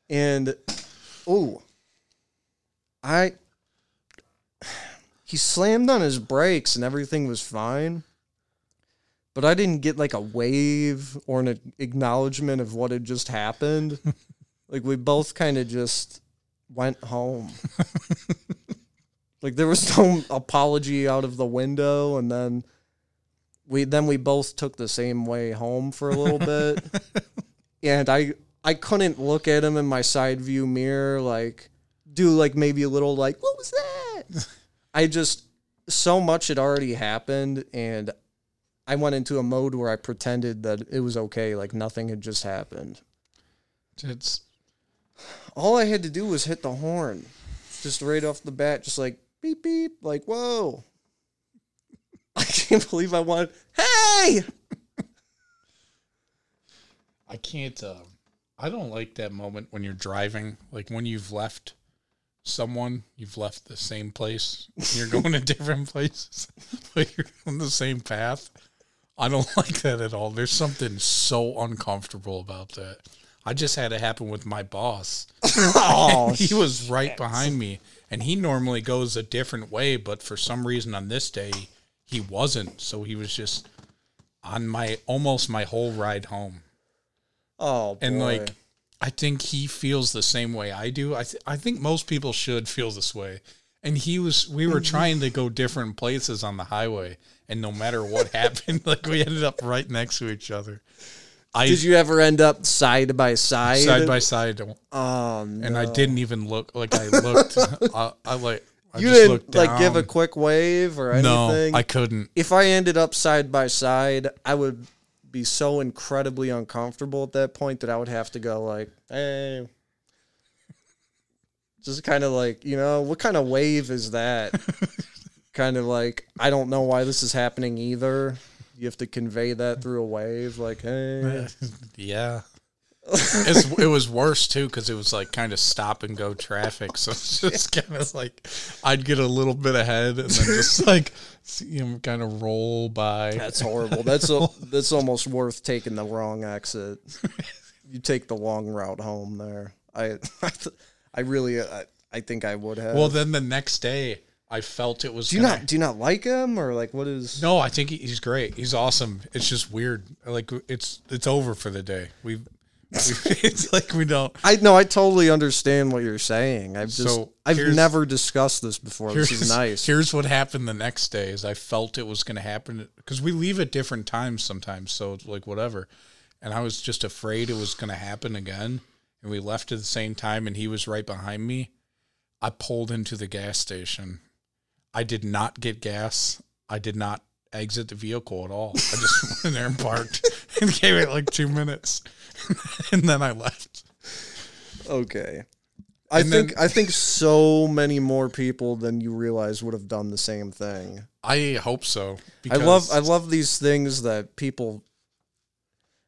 And. Oh. I. He slammed on his brakes and everything was fine. But I didn't get like a wave or an acknowledgement of what had just happened. like we both kind of just went home. like there was no apology out of the window and then we then we both took the same way home for a little bit. and I I couldn't look at him in my side view mirror like do like maybe a little like what was that? I just so much had already happened and I went into a mode where I pretended that it was okay, like nothing had just happened. It's All I had to do was hit the horn, just right off the bat, just like beep beep, like whoa. I can't believe I wanted. Hey, I can't. Uh, I don't like that moment when you're driving, like when you've left someone, you've left the same place, you're going to different places, but you're on the same path. I don't like that at all. There's something so uncomfortable about that. I just had it happen with my boss. oh, he was right behind me, and he normally goes a different way, but for some reason on this day he wasn't. So he was just on my almost my whole ride home oh, and like I think he feels the same way I do. I th- I think most people should feel this way. And he was we were mm-hmm. trying to go different places on the highway and no matter what happened like we ended up right next to each other. I did you ever end up side by side? side by side Oh, no. and I didn't even look like I looked I, uh, I like I you just didn't like give a quick wave or anything. No. I couldn't. if I ended up side by side, I would be so incredibly uncomfortable at that point that I would have to go like, hey. Just kind of like, you know, what kind of wave is that? kind of like, I don't know why this is happening either. You have to convey that through a wave, like, hey. Yeah. It's, it was worse too because it was like kind of stop and go traffic. So it's just kind of like I'd get a little bit ahead and then just like see him kind of roll by. That's horrible. That's a, that's almost worth taking the wrong exit. You take the long route home there. I I really I, I think I would have. Well, then the next day I felt it was. do you gonna- not do you not like him or like what is? No, I think he- he's great. He's awesome. It's just weird. Like it's it's over for the day. We've. It's like we don't. I no, I totally understand what you're saying. I've just So, I've never discussed this before. This is nice. Here's what happened the next day: is I felt it was going to happen because we leave at different times sometimes. So it's like whatever, and I was just afraid it was going to happen again. And we left at the same time, and he was right behind me. I pulled into the gas station. I did not get gas. I did not exit the vehicle at all. I just went in there and parked and gave it like two minutes, and then I left. Okay. I And think then- I think so many more people than you realize would have done the same thing. I hope so. I love I love these things that people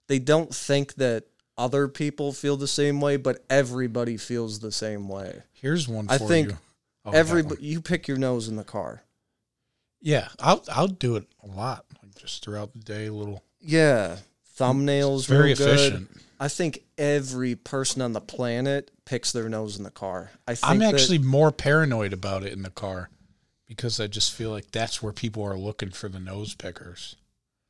they don't think that other people feel the same way, but everybody feels the same way. Here's one. For I think you. Oh, I Every you pick your nose in the car. Yeah, I'll I'll do it a lot, like just throughout the day. A little Yeah, thumbnails very good. efficient. I think every person on the planet picks their nose in the car. I think I'm that- actually more paranoid about it in the car because I just feel like that's where people are looking for the nose pickers.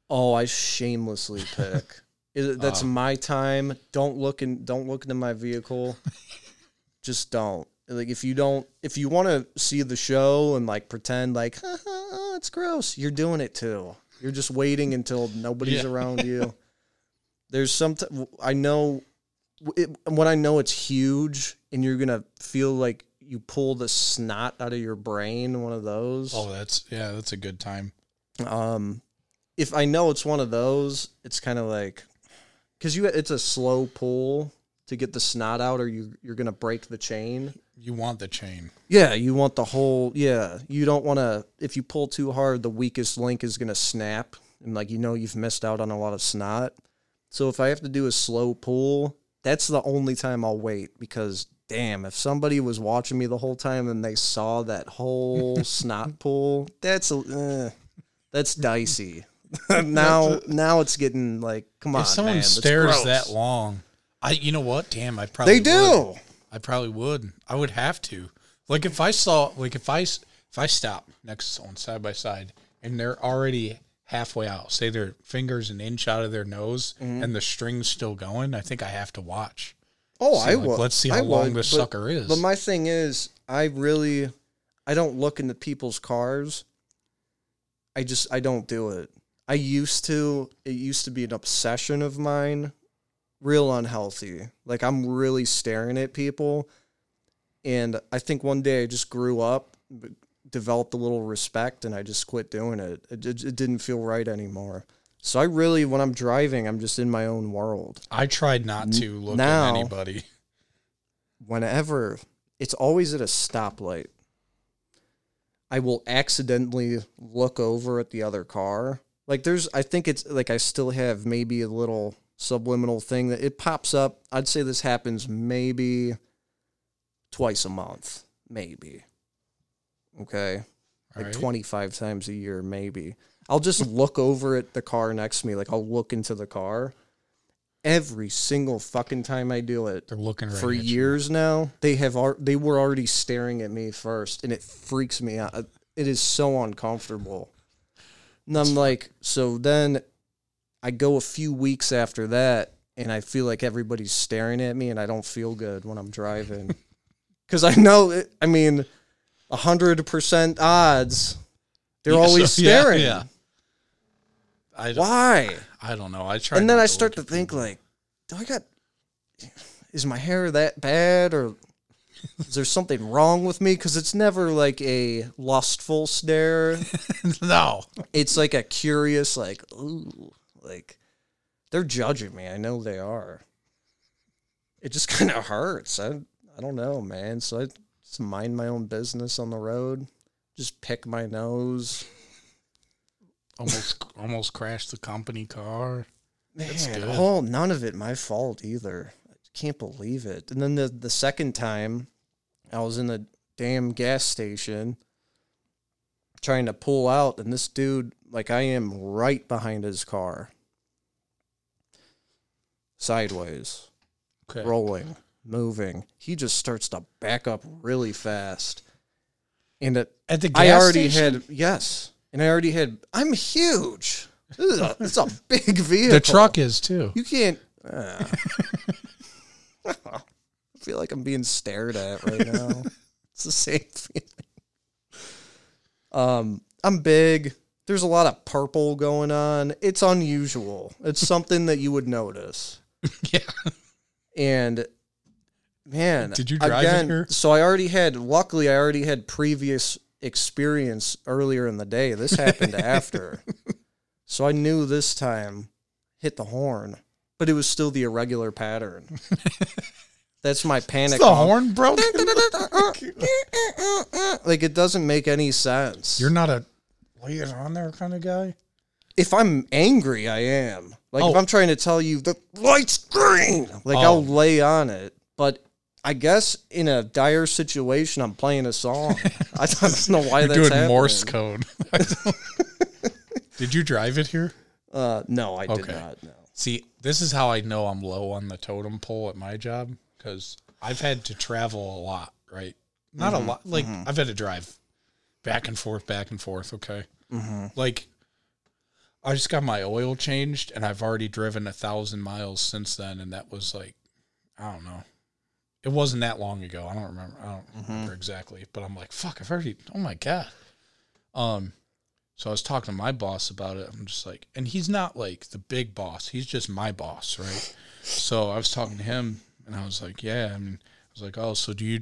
oh, I shamelessly pick. That's Oh. my time. Don't look in. Don't look into my vehicle. Just don't. Like if you don't, if you want to see the show and like pretend like "Ha, ha, ha, it's gross, you're doing it too. You're just waiting until nobody's Yeah. around you. There's some. T- I know it, when I know it's huge, and you're gonna feel like you pull the snot out of your brain. One of those. Oh, that's yeah, that's a good time. Um, if I know it's one of those, it's kind of like because you it's a slow pull to get the snot out, or you you're gonna break the chain. You want the chain. Yeah, you want the whole. Yeah, you don't want to. If you pull too hard, the weakest link is gonna snap, and like you know you've missed out on a lot of snot. So if I have to do a slow pull, that's the only time I'll wait because damn, if somebody was watching me the whole time and they saw that whole snot pull, that's a, uh, that's dicey. now now it's getting like come on, if someone man, stares that long, I you know what? Damn, I probably they would. do. I probably would. I would have to. Like if I saw, like if I if I stop next to someone side by side and they're already halfway out, say their fingers an inch out of their nose Mm-hmm. and the string's still going, I think I have to watch. Oh, See, I like, would. let's see I how long would, this but- sucker is. But my thing is, I really, I don't look into people's cars. I just, I don't do it. I used to. It used to be an obsession of mine. Real unhealthy. Like I'm really staring at people, and I think one day I just grew up, developed a little respect, and I just quit doing it. It, it, it didn't feel right anymore. So I really, when I'm driving, I'm just in my own world. I tried not to look now- at anybody. whenever it's always at a stoplight, I will accidentally look over at the other car. Like there's I think it's like I still have maybe a little subliminal thing that it pops up. I'd say this happens maybe twice a month, maybe. Okay. Like Alright. 25 times a year maybe. I'll just look over at the car next to me like I'll look into the car. Every single fucking time I do it, They're looking right for at you. years now. They have ar- they were already staring at me first, and it freaks me out. Uh, it is so uncomfortable. And I'm like, so then I go a few weeks after that, and I feel like everybody's staring at me, and I don't feel good when I'm driving because I know. It, I mean, a hundred percent odds. They're Yeah, always so- staring. Yeah, I don't, Why? I don't know. I try. and then I start to think people. like, do I got? Is my hair that bad, or is there something wrong with me? Because it's never like a lustful stare. no. It's like a curious, like, ooh, like they're judging me. I know they are. It just kind of hurts. I I don't know, man. So I just mind my own business on the road. Just pick my nose. Almost, almost crashed the company car. Man, oh, none of it my fault either. I can't believe it. And then the the second time, I was in the damn gas station trying to pull out, and this dude, like I am, right behind his car, sideways, Okay. rolling, moving. He just starts to back up really fast, and it, At the gas I already station? had yes, and I already had. I'm huge. This is a, it's a big vehicle. the truck is too. You can't. uh. I feel like I'm being stared at right now. it's the same feeling. Um, I'm big. There's a lot of purple going on. It's unusual. It's something that you would notice. yeah. And man, Did you drive again, here? So I already had. Luckily, I already had previous experience earlier in the day. This happened after, so I knew this time hit the horn, but it was still the irregular pattern. That's my panic. the honk. horn broke. like it doesn't make any sense. You're not a lay it on there kind of guy. if I'm angry, I am. Like if Oh. I'm trying to tell you the light's green, like Oh. I'll lay on it. But I guess in a dire situation, I'm playing a song. I don't know why You're that's doing happening. Morse code. Did you drive it here? Uh, no, I did not. No. See, this is how I know I'm low on the totem pole at my job because I've had to travel a lot, right? Not Mm-hmm. a lot. Like I've had to drive back and forth, back and forth. Okay, Mm-hmm. like I just got my oil changed, and I've already driven a thousand miles since then, and that was like, I don't know. It wasn't that long ago. I don't remember. I don't remember exactly, but I'm like, fuck, I've already. Oh my god. Um, so I was talking to my boss about it. I'm just like, and he's not like the big boss. He's just my boss, right? So I was talking to him, and I was like, yeah. I mean, I was like, oh, so do you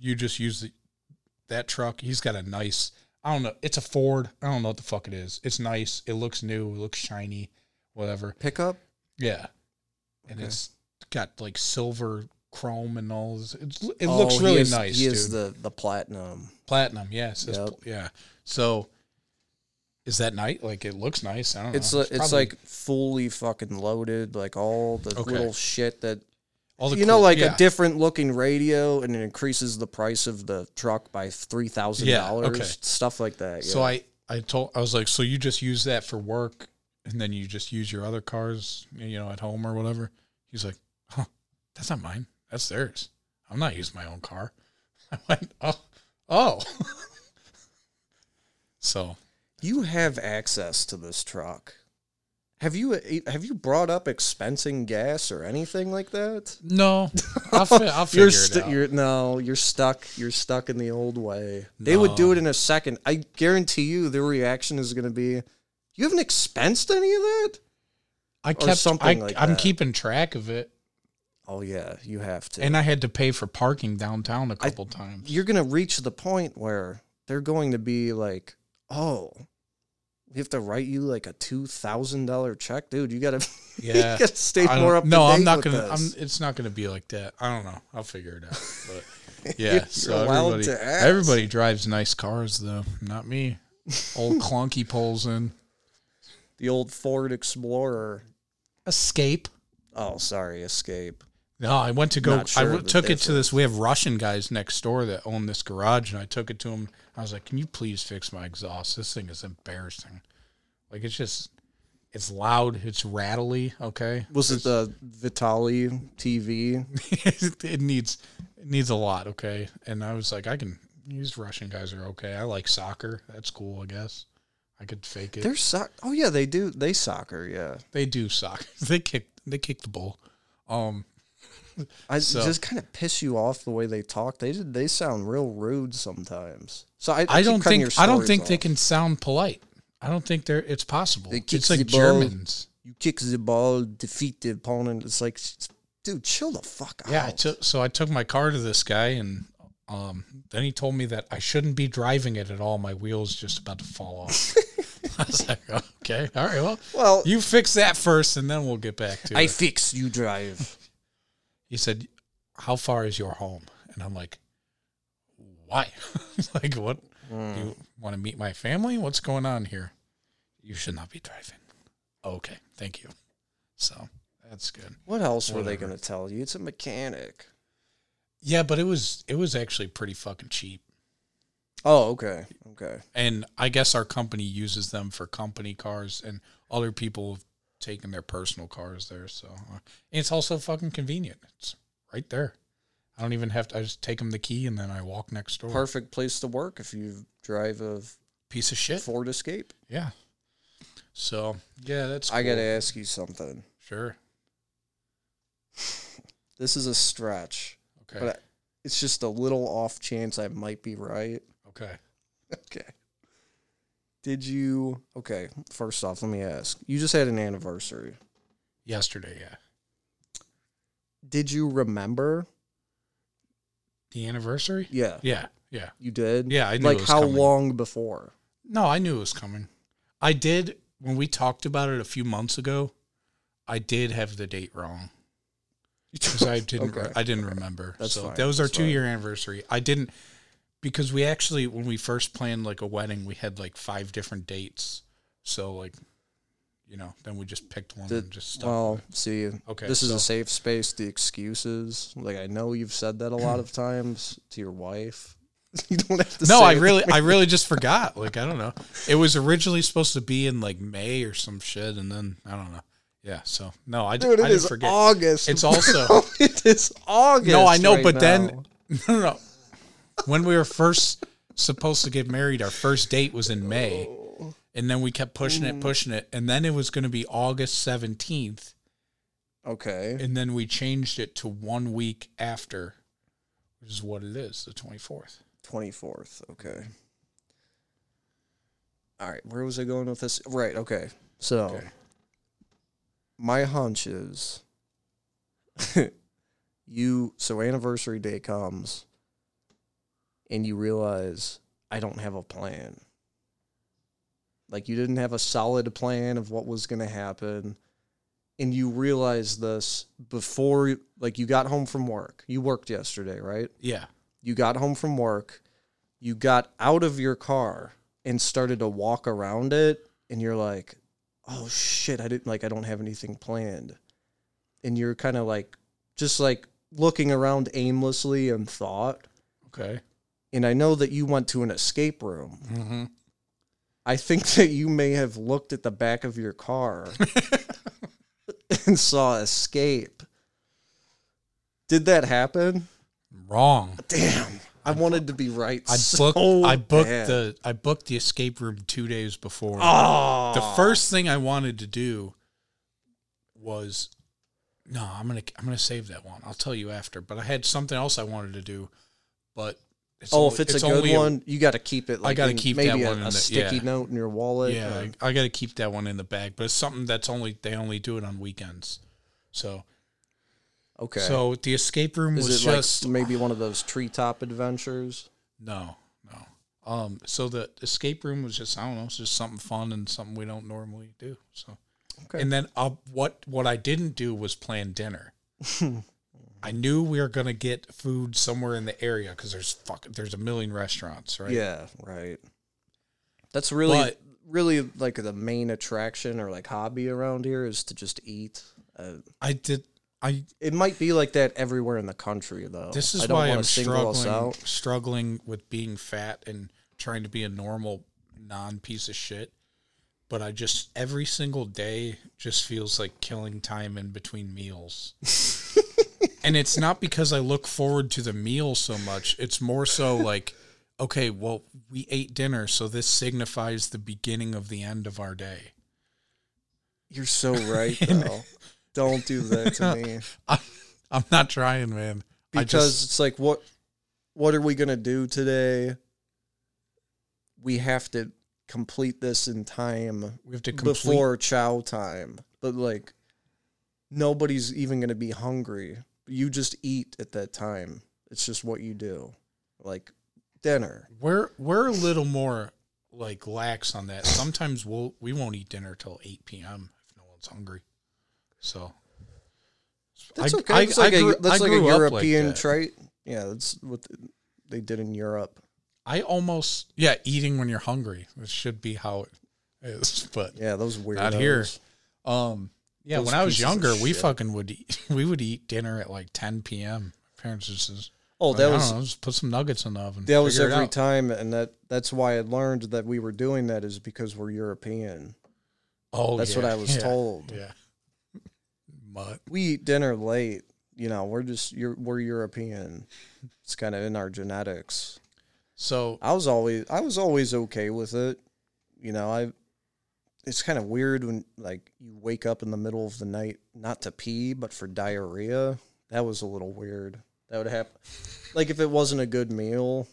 you just use the, that truck? He's got a nice. I don't know. It's a Ford. I don't know what the fuck it is. It's nice. It looks new. It looks shiny. Whatever. Pickup? Yeah, and Okay. it's got like silver chrome and all. This. It's, it Oh, looks he really is- nice, He dude. is the, the platinum. Platinum, yes, Yep. pl- yeah. So, is that night? Like it looks nice. I don't It's know. li- it's probably like fully fucking loaded, like all the Okay. little shit that all the you know, like yeah. a different looking radio, and it increases the price of the truck by three thousand Yeah, dollars, okay. stuff like that. So. I I told I was like, so you just use that for work, and then you just use your other cars, you know, at home or whatever. He's like, huh, that's not mine. That's theirs. I'm not using my own car. I went, oh, oh. so you have access to this truck. Have you eh, have you brought up expensing gas or anything like that? no, I'll, fi- I'll figure You're, it out. you're no, you're stuck. You're stuck in the old way. They would do it in a second. I guarantee you, their reaction is going to be, "You haven't expensed any of that." I kept something I, like I'm that. keeping track of it, Oh yeah, you have to. and I had to pay for parking downtown a couple times. you're going to reach the point where they're going to be like, "Oh, we have to write you like a two thousand dollar check, dude. You got to, Yeah. you got to stay I more up. no, I'm not gonna. I'm, it's not gonna be like that. I don't know. I'll figure it out. But yeah, so everybody, everybody drives nice cars though. Not me. Old clunky pulls in. the old Ford Explorer. Escape. Oh, sorry, Escape. No, I went to go. Sure I took it to this. We have Russian guys next door that own this garage, and I took it to them. I was like, "Can you please fix my exhaust? This thing is embarrassing. Like it's just, it's loud. It's rattly. Okay, Was it the Vitali TV? it needs it needs a lot, okay? And I was like, I can these Russian guys are okay. I like soccer. That's cool, I guess. I could fake it. They're soc- Oh yeah, they do. They soccer. Yeah. they do soccer. They kick they kick the ball. Um I So- just kind of piss you off the way they talk. They they sound real rude sometimes. So I, I, I don't think I don't think they can sound polite. I don't think they're it's possible. They it's like the ball. Germans. You kick the ball, defeat the opponent. It's like, dude, chill the fuck out. Yeah, took so I took my car to this guy and um, then he told me that I shouldn't be driving it at all. My wheel's just about to fall off. I was like, okay, all right, well, well, you fix that first, and then we'll get back to I it. I fix. You drive. He said, "How far is your home?" And I'm like, "Why? like, what? Hmm. You want to meet my family? What's going on here? You should not be driving." Okay, thank you. So that's good. What else were they going to tell you? It's a mechanic. Yeah, but it was it was actually pretty fucking cheap. Oh, okay, okay. And I guess our company uses them for company cars, and other people taken their personal cars there. So uh, and it's also fucking convenient. It's right there. I don't even have to. I just take them the key, and then I walk next door. Perfect place to work if you drive a Piece of shit. Ford Escape. Yeah. So yeah, that's. I got to ask you something. Sure. This is a stretch, Okay. but I, it's just a little off chance I might be right. okay. Okay. Did you? Okay. First off, let me ask. You just had an anniversary. Yesterday, yeah. Did you remember? The anniversary. Yeah, Yeah. Yeah. you did. Yeah, I knew like how coming. long before? No, I knew it was coming. I did when we talked about it a few months ago. I did have the date wrong because I didn't. Okay. I didn't remember. That's so fine, that was our that's two fine. year anniversary. I didn't because we actually when we first planned like a wedding, we had like five different dates. So like, you know, then we just picked one Did- and just stuck. well, see, Okay, this is a safe space. The excuses, like I know you've said that a lot of times to your wife. you don't have to. no, say I really, I really just forgot. Like I don't know. It was originally supposed to be in like May or some shit, and then I don't know. Yeah. So no, I, Dude, I it didn't is forget. August. It's also- it is August. No, I know, right but then no, no, no. When we were first supposed to get married, our first date was in May, And then we kept pushing it, mm. pushing it, and then it was going to be August seventeenth, Okay. and then we changed it to one week after, which is what it is, the twenty fourth. 24th. Okay. All right. Where was I going with this? Right. Okay. So, Okay. my hunch is you, so anniversary day comes and you realize I don't have a plan. Like, you didn't have a solid plan of what was going to happen. And you realize this before, like, you got home from work. You worked yesterday, right? Yeah. you got home from work, you got out of your car and started to walk around it, and you're like, oh shit, I didn't like, I don't have anything planned. And you're kind of like, just like looking around aimlessly in thought. Okay. And I know that you went to an escape room. Mm-hmm. I think that you may have looked at the back of your car and saw escape. Did that happen? Wrong. Damn. I wanted to be right. I so booked. I booked bad. the. I booked the escape room two days before. Oh, the first thing I wanted to do was no, I'm gonna I'm gonna save that one. I'll tell you after. But I had something else I wanted to do, but it's Oh, only- if it's, a good one, you got to keep it. Like I gotta in- keep that one a, in a the- sticky yeah. note in your wallet. yeah, or- I, I got to keep that one in the bag. But it's something that's only they only do it on weekends. So okay. so the escape room is was it just like maybe one of those treetop adventures? no no. Um, so the escape room was just I don't know, it's just something fun and something we don't normally do. So Okay. And then uh, what what I didn't do was plan dinner. I knew we were gonna get food somewhere in the area because there's fuck there's a million restaurants, right? Yeah, right. That's really, But- really like the main attraction or like hobby around here is to just eat. Uh, I did. I it might be like that everywhere in the country, though. this is why I'm struggling out. struggling with being fat and trying to be a normal non piece of shit. But I just every single day just feels like killing time in between meals. and it's not because I look forward to the meal so much. It's more so like, okay, well, we ate dinner, so this signifies the beginning of the end of our day. You're so right, though. don't do that to me. I, I'm not trying, man. Because just, it's like what what are we gonna do today we have to complete this in time we have to complete. before chow time but like nobody's even gonna be hungry you just eat at that time it's just what you do like dinner We're we're a little more like lax on that. Sometimes we'll we won't eat dinner till eight p.m. if no one's hungry. So that's I- okay I- that's like, I grew- a, that's like a like european that. trait yeah that's what they did in europe I almost yeah eating when you're hungry. This should be how it is, but yeah those weird Not here. um yeah. When I was younger, we shit. fucking would eat, we would eat dinner at like ten p.m. Parents just says, oh like, that I was don't know, just put some nuggets in the oven. That was every time, and that that's why I learned that we were doing that is because we're European. Oh, That's what I was yeah, told. Yeah. But We eat dinner late. You know, we're just you're, we're European. It's kind of in our genetics. so I was always I was always okay with it. You know, I. It's kind of weird when like you wake up in the middle of the night not to pee but for diarrhea. That was a little weird. That would happen. Like if it wasn't a good meal,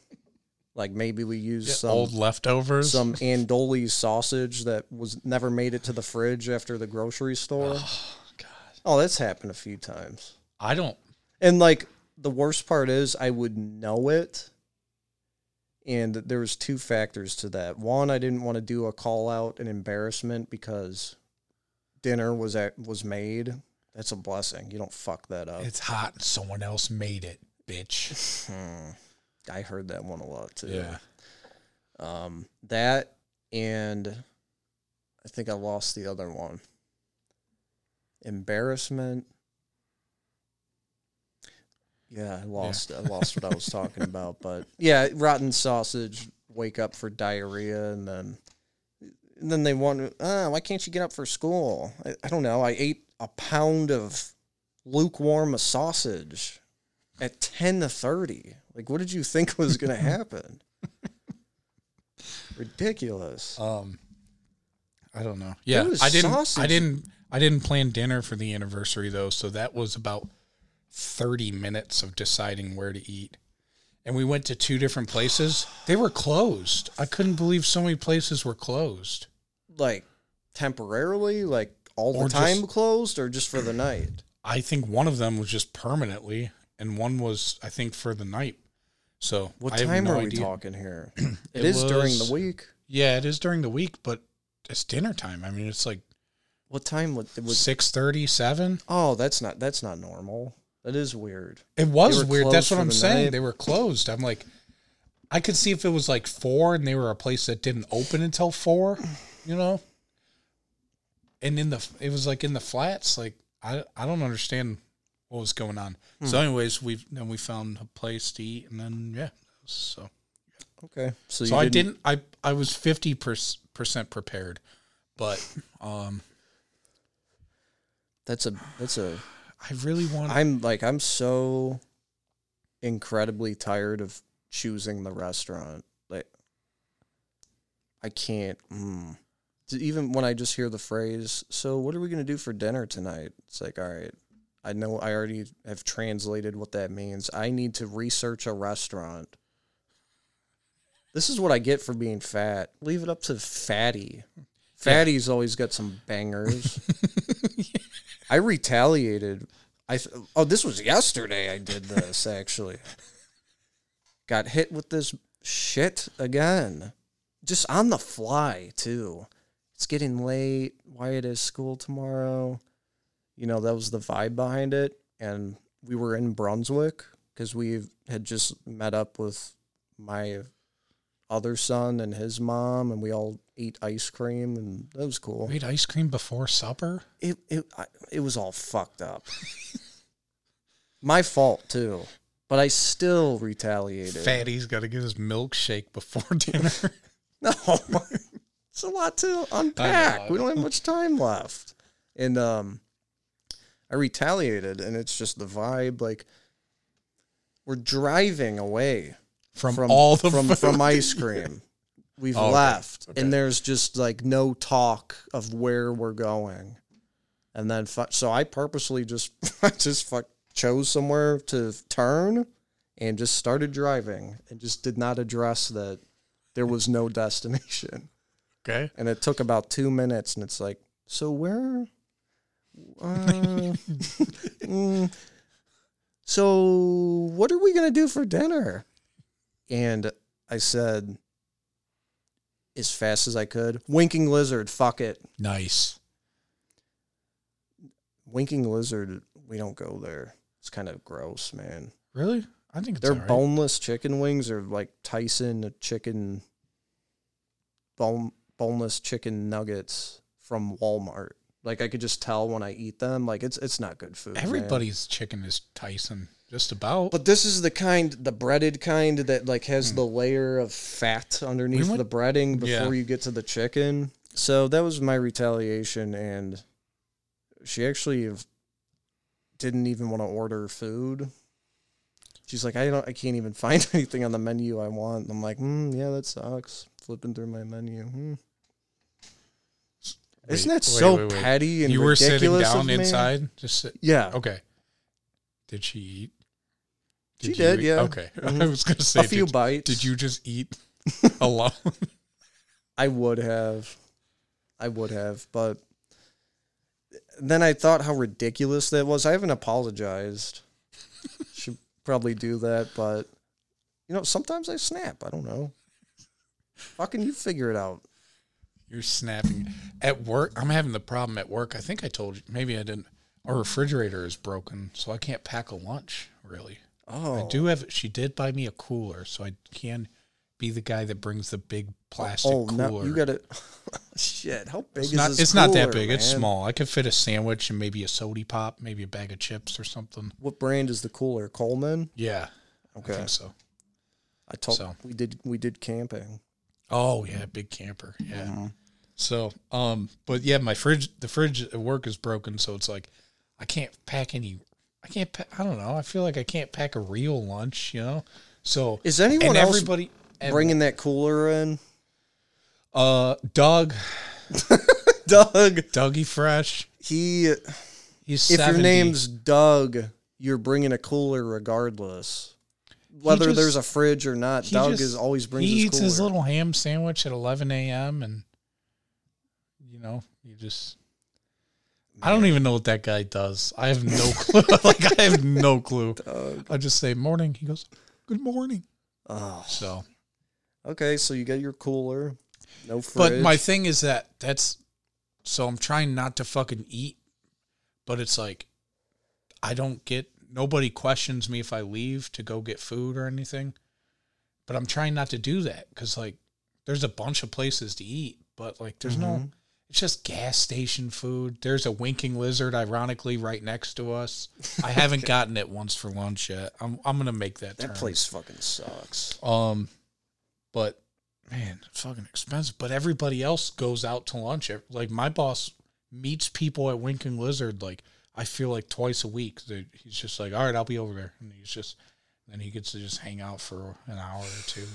like maybe we used yeah, some old leftovers. some Andouille sausage that was never made it to the fridge after the grocery store. oh, God. Oh, that's happened a few times. I don't. And like the worst part is I would know it. And there was two factors to that. One, I didn't want to do a call out and embarrassment because dinner was at, was made. That's a blessing. You don't fuck that up. It's hot. and Someone else made it, bitch. Hmm. I heard that one a lot too. Yeah. Um, that and I think I lost the other one. Embarrassment. Yeah, I lost. I lost what I was talking about, but yeah, rotten sausage. Wake up for diarrhea, and then, and then they want. Uh, why can't you get up for school? I, I don't know. I ate a pound of lukewarm sausage at ten to thirty. Like, what did you think was going to happen? Ridiculous. Um, I don't know. Yeah, I didn't. I didn't. I didn't plan dinner for the anniversary though, so that was about thirty minutes of deciding where to eat. And we went to two different places. They were closed. I couldn't believe so many places were closed. Like temporarily, like all the Or time just- closed, or just for the night? I think one of them was just permanently, and one was I think for the night. So What I have time no are we idea. talking here? It it is during the week. Yeah, it is during the week, but it's dinner time. I mean, it's like What time was it? Was, six thirty, seven. oh, that's not that's not normal. That is weird. It was weird. That's what I'm the saying. night? They were closed. I'm like, I could see if it was like four and they were a place that didn't open until four, you know. And in the, it was like in the flats. Like I, I don't understand what was going on. So, Hmm. anyways, we then we found a place to eat, and then yeah, so Okay, so, so you I didn't. I I was fifty percent prepared, but um, That's a that's a. I really want. I'm like I'm so incredibly tired of choosing the restaurant. Like I can't. Mm. Even when I just hear the phrase, "So what are we gonna do for dinner tonight?" It's like, all right, I know I already have translated what that means. I need to research a restaurant. This is what I get for being fat. Leave it up to fatty. Fatty's always got some bangers. I retaliated. I th- oh, this was yesterday. I did this actually. Got hit with this shit again, just on the fly too. It's getting late. Wyatt has school tomorrow. You know that was the vibe behind it, and we were in Brunswick because we had just met up with my other son and his mom, and we all ate ice cream, and that was cool we ate ice cream before supper. it it I, it was all fucked up. My fault too, but I still retaliated. Fatty's got to get his milkshake before dinner. No, it's a lot to unpack. We don't have much time left, and um, I retaliated, and it's just the vibe. Like we're driving away from, from all the from food. from ice cream. We've Oh, left, Okay. and there's just like no talk of where we're going. And then, fu- so I purposely just just fuck chose somewhere to turn, and just started driving, and just did not address that there was no destination. Okay. And it took about two minutes, and it's like, so where? Uh, mm, so what are we gonna do for dinner? And I said, as fast as I could, winking lizard. Fuck it, Nice. winking lizard. We don't go there. It's kind of gross, man. Really? I think it's Their right. boneless chicken wings are like Tyson chicken bone boneless chicken nuggets from Walmart. Like I could just tell when I eat them, like it's it's not good food. man. Everybody's chicken is Tyson, just about. But this is the kind, the breaded kind that like has the layer of fat underneath. We the went- breading Yeah. before you get to the chicken. So that was my retaliation, and she actually didn't even want to order food. She's like, I don't, I can't even find anything on the menu I want. And I'm like, mm, yeah, that sucks. Flipping through my menu. Hmm. Isn't that wait, so wait, wait. petty and You were sitting down inside. Just sit. Yeah, Okay. Did she eat? She did, eat? yeah. Okay. Mhm. I was gonna say, a few did, bites. did you just eat alone? I would have. I would have, but then I thought how ridiculous that was. I haven't apologized. Should probably do that, but you know, sometimes I snap. I don't know. Fucking you figure it out. You're snapping at work. I'm having the problem at work. I think I told you. Maybe I didn't. Our refrigerator is broken, so I can't pack a lunch. Really, Oh, I do have. She did buy me a cooler, so I can be the guy that brings the big plastic Oh, cooler. now you got to. Shit, how big It's is not. this? It's not that cooler, big. It's small. I could fit a sandwich and maybe a sody pop, maybe a bag of chips or something. What brand is the cooler? Coleman. Yeah, I Okay, think so. I told So. we did we did camping. Oh yeah, big camper. Yeah. Mm-hmm. So, um, but yeah, my fridge, the fridge at work is broken, so it's like I can't pack any. I can't. Pa- I don't know. I feel like I can't pack a real lunch. You know. So Is anyone else everybody and, Bringing that cooler in. uh Doug Doug. Dougie Fresh. He. He's If 70. your name's Doug, you're bringing a cooler regardless. Whether just- there's a fridge or not, Doug just- is always brings he his eats cooler. his little ham sandwich at 11 a.m. and you know you just I don't even know what that guy does. I have no clue. like I have no clue. Doug. I just say morning. He goes, "Good morning." Oh, So, okay, so you get your cooler, no fridge. but my thing is that that's so I'm trying not to fucking eat, but it's like I don't get nobody questions me if I leave to go get food or anything. But I'm trying not to do that because like there's a bunch of places to eat, but like there's no Mhm. It's just gas station food. There's a winking lizard, ironically, right next to us. I haven't gotten it once for lunch yet. I'm I'm gonna make that. that turn. place fucking sucks. Um, but man, fucking expensive. But everybody else goes out to lunch. Like my boss meets people at Winking Lizard. Like I feel like twice a week. They- He's just like, all right, I'll be over there, and he's just then he gets to just hang out for an hour or two.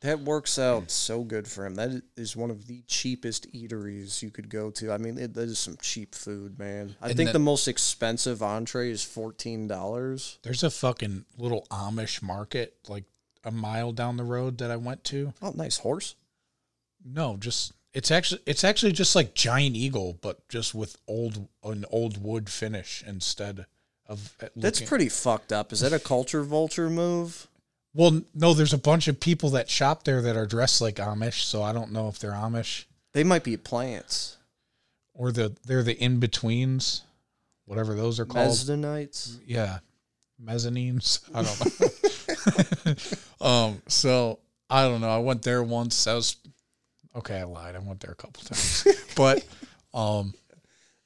That works out so good for him. That is one of the cheapest eateries you could go to. I mean, it, that is some cheap food, man. I And think the- the most expensive entree is fourteen dollars. There's a fucking little Amish market like a mile down the road that I went to. Oh, nice horse. No, just it's actually it's actually just like Giant Eagle, but just with old an old wood finish instead of uh, That's pretty fucked up. Is that a culture vulture move? Well, no, there's a bunch of people that shop there that are dressed like Amish, so I don't know if they're Amish They might be plants. or the they're the in betweens, whatever those are called. Mezzanites. yeah, mezzanines. I don't know. um, so I don't know. I went there once. I was okay. I lied. I went there a couple times, but um,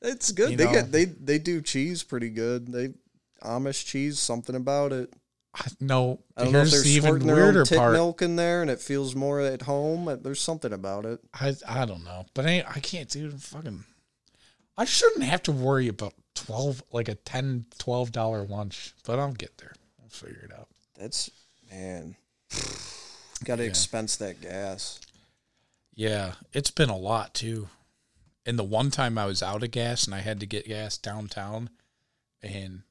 It's good. You they know? get they they do cheese pretty good. They Amish cheese, something about it. I, no. I don't know if Here's they're the even weirder part. milk in there, and it feels more at home. There's something about it. I I don't know, but I I can't do fucking. I shouldn't have to worry about twelve like a 10 12 dollar lunch, but I'll get there. I'll figure it out. That's man. Got to Yeah. expense that gas. Yeah, it's been a lot too. And the one time I was out of gas and I had to get gas downtown, and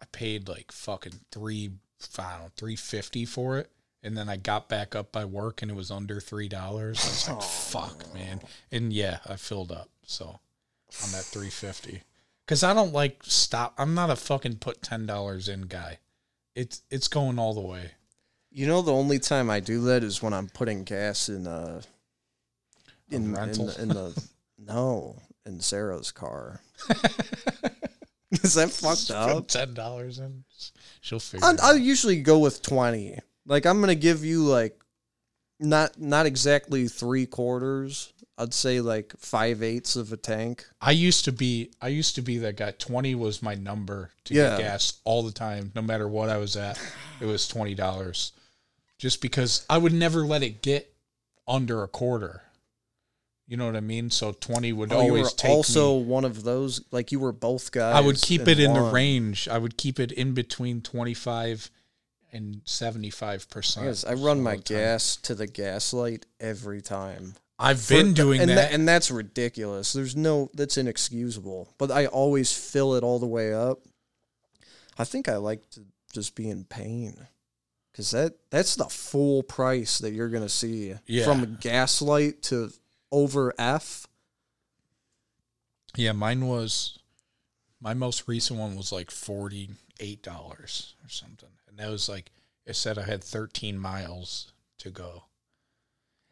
I paid like fucking three, I don't know, three fifty for it. And then I got back up by work and it was under three dollars. I was like, "Fuck, man!" And yeah, I filled up, so I'm at three fifty. Cause I don't like stop. I'm not a fucking put ten dollars in guy. It's it's going all the way. You know, the only time I do that is when I'm putting gas in uh in in, the- in the no in Sarah's car. is that fucked up? Put ten dollars in. She'll figure. I, usually go with twenty. Like I'm gonna give you like not not exactly three quarters. I'd say like five eighths of a tank. I used to be I used to be that guy. Twenty was my number to Yeah. get gas all the time, no matter what I was at. It was twenty dollars, just because I would never let it get under a quarter. You know what I mean? So twenty would Oh, you were always take also me. one of those. Like you were both guys. I would keep it in the range. I would keep it in between twenty five and seventy five percent. Yes, I run my gas to the gaslight every time. I've For- been doing and that. tha- and that's ridiculous. There's no that's inexcusable. But I always fill it all the way up. I think I like to just be in pain. Cause that that's the full price that you're gonna see. Yeah. From gaslight to over F. Yeah, mine was my most recent one was like forty eight dollars or something, and that was like it said I had thirteen miles to go.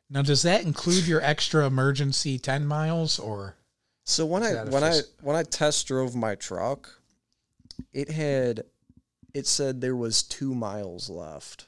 Now, does that include your extra emergency ten miles or? So when I when I when I test drove my truck, it had it said there was two miles left.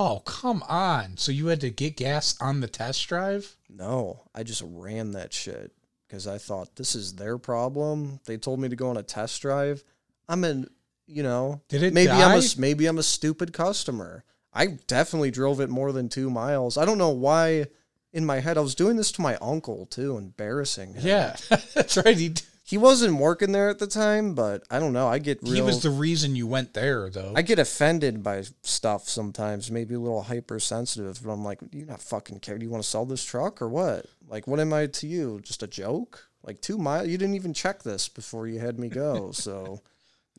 Oh, come on! So you had to get gas on the test drive? No, I just ran that shit because I thought this is their problem. They told me to go on a test drive. I'm in, you know, Did it maybe I'm die? a s- maybe I'm a stupid customer. I definitely drove it more than two miles. I don't know why. In my head, I was doing this to my uncle too, embarrassing. him. Yeah, that's right. He he wasn't working there at the time, but I don't know. I get real. he was the reason you went there, though. I get offended by stuff sometimes, maybe a little hypersensitive, but I'm like, you not fucking care. Do you want to sell this truck or what? Like, what am I to you? Just a joke? Like two miles? You didn't even check this before you had me go. so,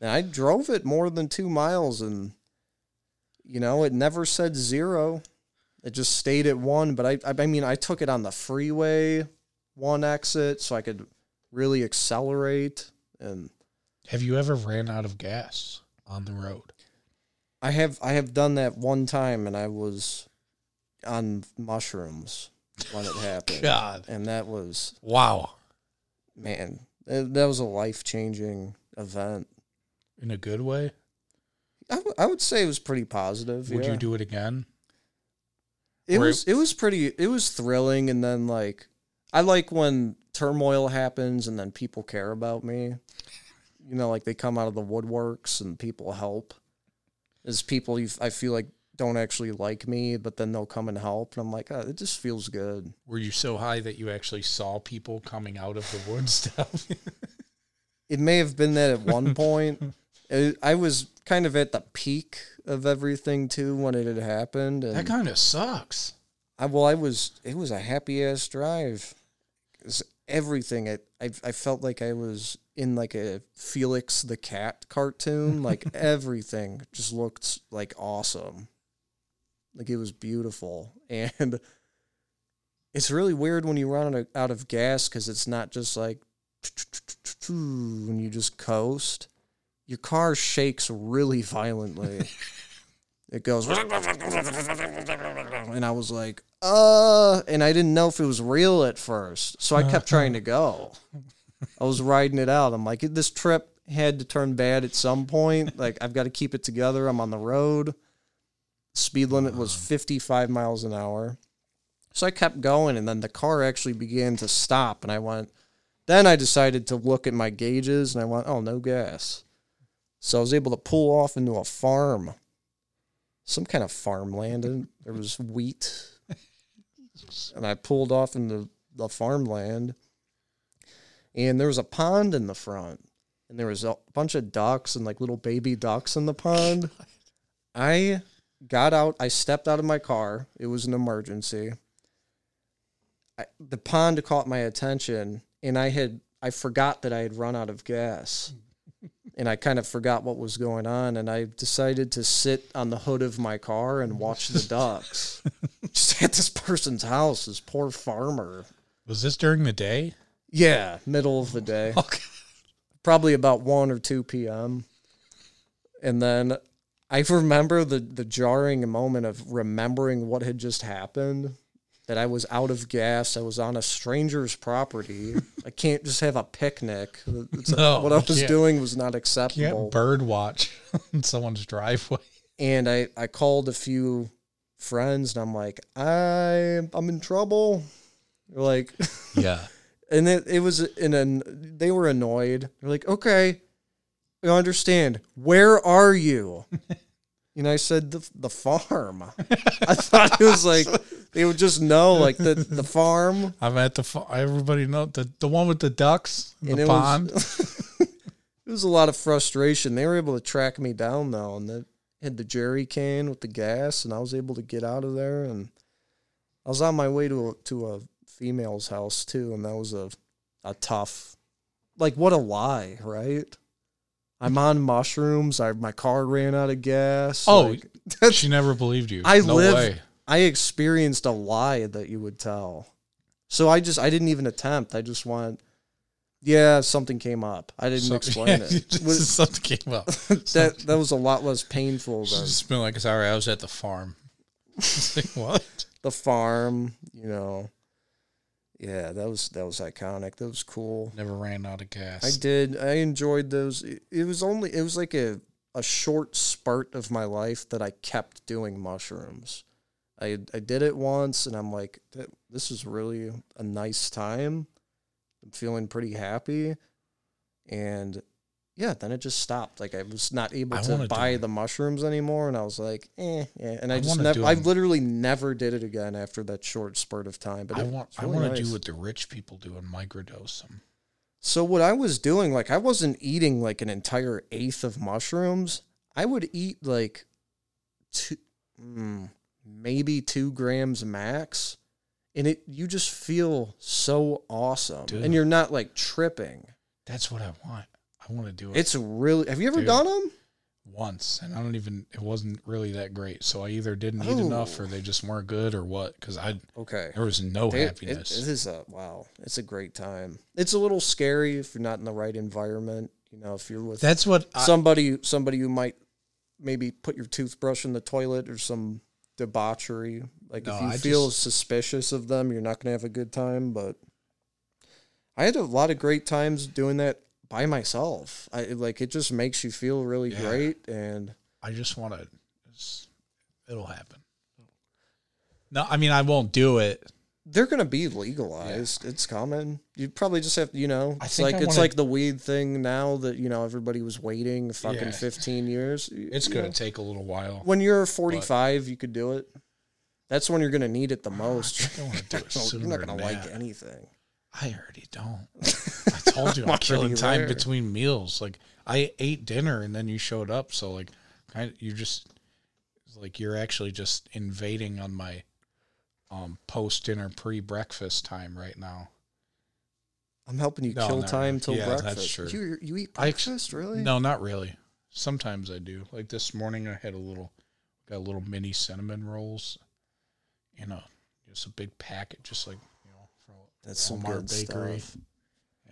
and I drove it more than two miles, and you know, it never said zero. It just stayed at one. But I, I mean, I took it on the freeway, one exit, so I could really accelerate. And Have you ever ran out of gas on the road? I have, I have done that one time, and I was on mushrooms when it happened. God. And that was Wow. man, that was a life changing event. In a good way? I, w- I would say it was pretty positive. Would yeah. you do it again? It or was it was pretty it was thrilling and then like I like when turmoil happens and then people care about me. You know, like they come out of the woodworks and people help. There's people you, I feel like don't actually like me, but then they'll come and help, and I'm like, oh, it just feels good. Were you so high that you actually saw people coming out of the woods stuff? It may have been that at one point. It- I was kind of at the peak of everything too when it had happened, and that kind of sucks. I well, I was it was a happy ass drive. Everything I, I I felt like I was in like a Felix the Cat cartoon. Like everything just looked like awesome. Like it was beautiful, and it's really weird when you run out of, out of gas because it's not just like when you just coast. Your car shakes really violently. It goes, and I was like, uh, and I didn't know if it was real at first. So I kept trying to go. I was riding it out. I'm like, this trip had to turn bad at some point. Like, I've got to keep it together. I'm on the road. Speed limit was 55 miles an hour. So I kept going, and then the car actually began to stop. And I went, then I decided to look at my gauges, and I went, oh, no gas. So I was able to pull off into a farm, some kind of farmland, and there was wheat. And I pulled off into the farmland, and there was a pond in the front, and there was a bunch of ducks and like little baby ducks in the pond. I got out, I stepped out of my car. It was an emergency. I, the pond caught my attention, and I had I forgot that I had run out of gas mm-hmm. And I kind of forgot what was going on, and I decided to sit on the hood of my car and watch the ducks. Just at this person's house, this poor farmer. Was this during the day? Yeah, middle of the day, Okay. probably about one or two p.m. And then I remember the the jarring moment of remembering what had just happened. That I was out of gas. I was on a stranger's property. I can't just have a picnic. It's- No, what I was doing was not acceptable. Can't bird watch in someone's driveway. and I, I called a few friends and I'm like, I I'm in trouble. They're like, Yeah. and it, it was in an they were annoyed. They're like, okay, I understand. Where are you? And I said the the farm. I thought it was like they would just know like the the farm. I'm at the fa- everybody know the the one with the ducks in And the it pond. was it was a lot of frustration. They were able to track me down though, and they had the jerry can with the gas, and I was able to get out of there. And I was on my way to a, to a female's house too, and that was a a tough, like what a lie, right? I'm on mushrooms. I my car ran out of gas. Oh, like, she never believed you. I no live- way. I experienced a lie that you would tell. So I just I didn't even attempt. I just went, yeah, something came up. I didn't explain yeah, it. Was- something came up. that that was a lot less painful than just been like, sorry, I was at the farm. Like, what? the farm. You know, yeah, that was that was iconic. That was cool. Never ran out of gas. I did. I enjoyed those. It, it was only. It was like a a short spurt of my life that I kept doing mushrooms. I I did it once, and I'm like, this is really a nice time. I'm feeling pretty happy, and yeah, then it just stopped. Like I was not able I to buy the mushrooms anymore, and I was like, eh, yeah. And I, I just never. I literally never did it again after that short spurt of time. But I want. was I want to nice. do what the rich people do and microdose them. So what I was doing, like I wasn't eating like an entire eighth of mushrooms. I would eat like two, mm, maybe two grams max, and it you just feel so awesome, Dude. and you're not like tripping. That's what I want. I want to do it It's really. Have you ever Dude. done them? once, and I don't even. It wasn't really that great. So I either didn't eat enough, Oh. or they just weren't good, or what? Because I Okay. there was no It- it- happiness. it is a wow. It's a great time. It's a little scary if you're not in the right environment. You know, if you're with That's what I, somebody somebody who might maybe put your toothbrush in the toilet or some debauchery. Like No, if you I feel just- suspicious of them, you're not gonna have a good time. But I had a lot of great times doing that by myself. I like it just makes you feel really Yeah. great and I just want to. It'll happen. No, I mean I won't do it. They're gonna be legalized. It's coming. You probably just have you know, I it's like I it's wanna- like the weed thing now that you know everybody was waiting fucking Yeah. fifteen years. It's gonna know, take a little while. when you're forty five, you could do it. That's when you're gonna need it the ah, most. I I want to do it you're not gonna than like that. anything. I already don't. I told you I'm, killing time there. between meals. Like I ate dinner and then you showed up, so like, kind you just like you're actually just invading on my um post dinner pre breakfast time right now. I'm helping you No, kill time really. till Yeah, that's breakfast. true. You you eat I- breakfast really? No, not really. Sometimes I do. Like this morning, I had a little, got a little mini cinnamon rolls. You know, just a big packet, just like you know, from That's some Walmart good bakery. stuff.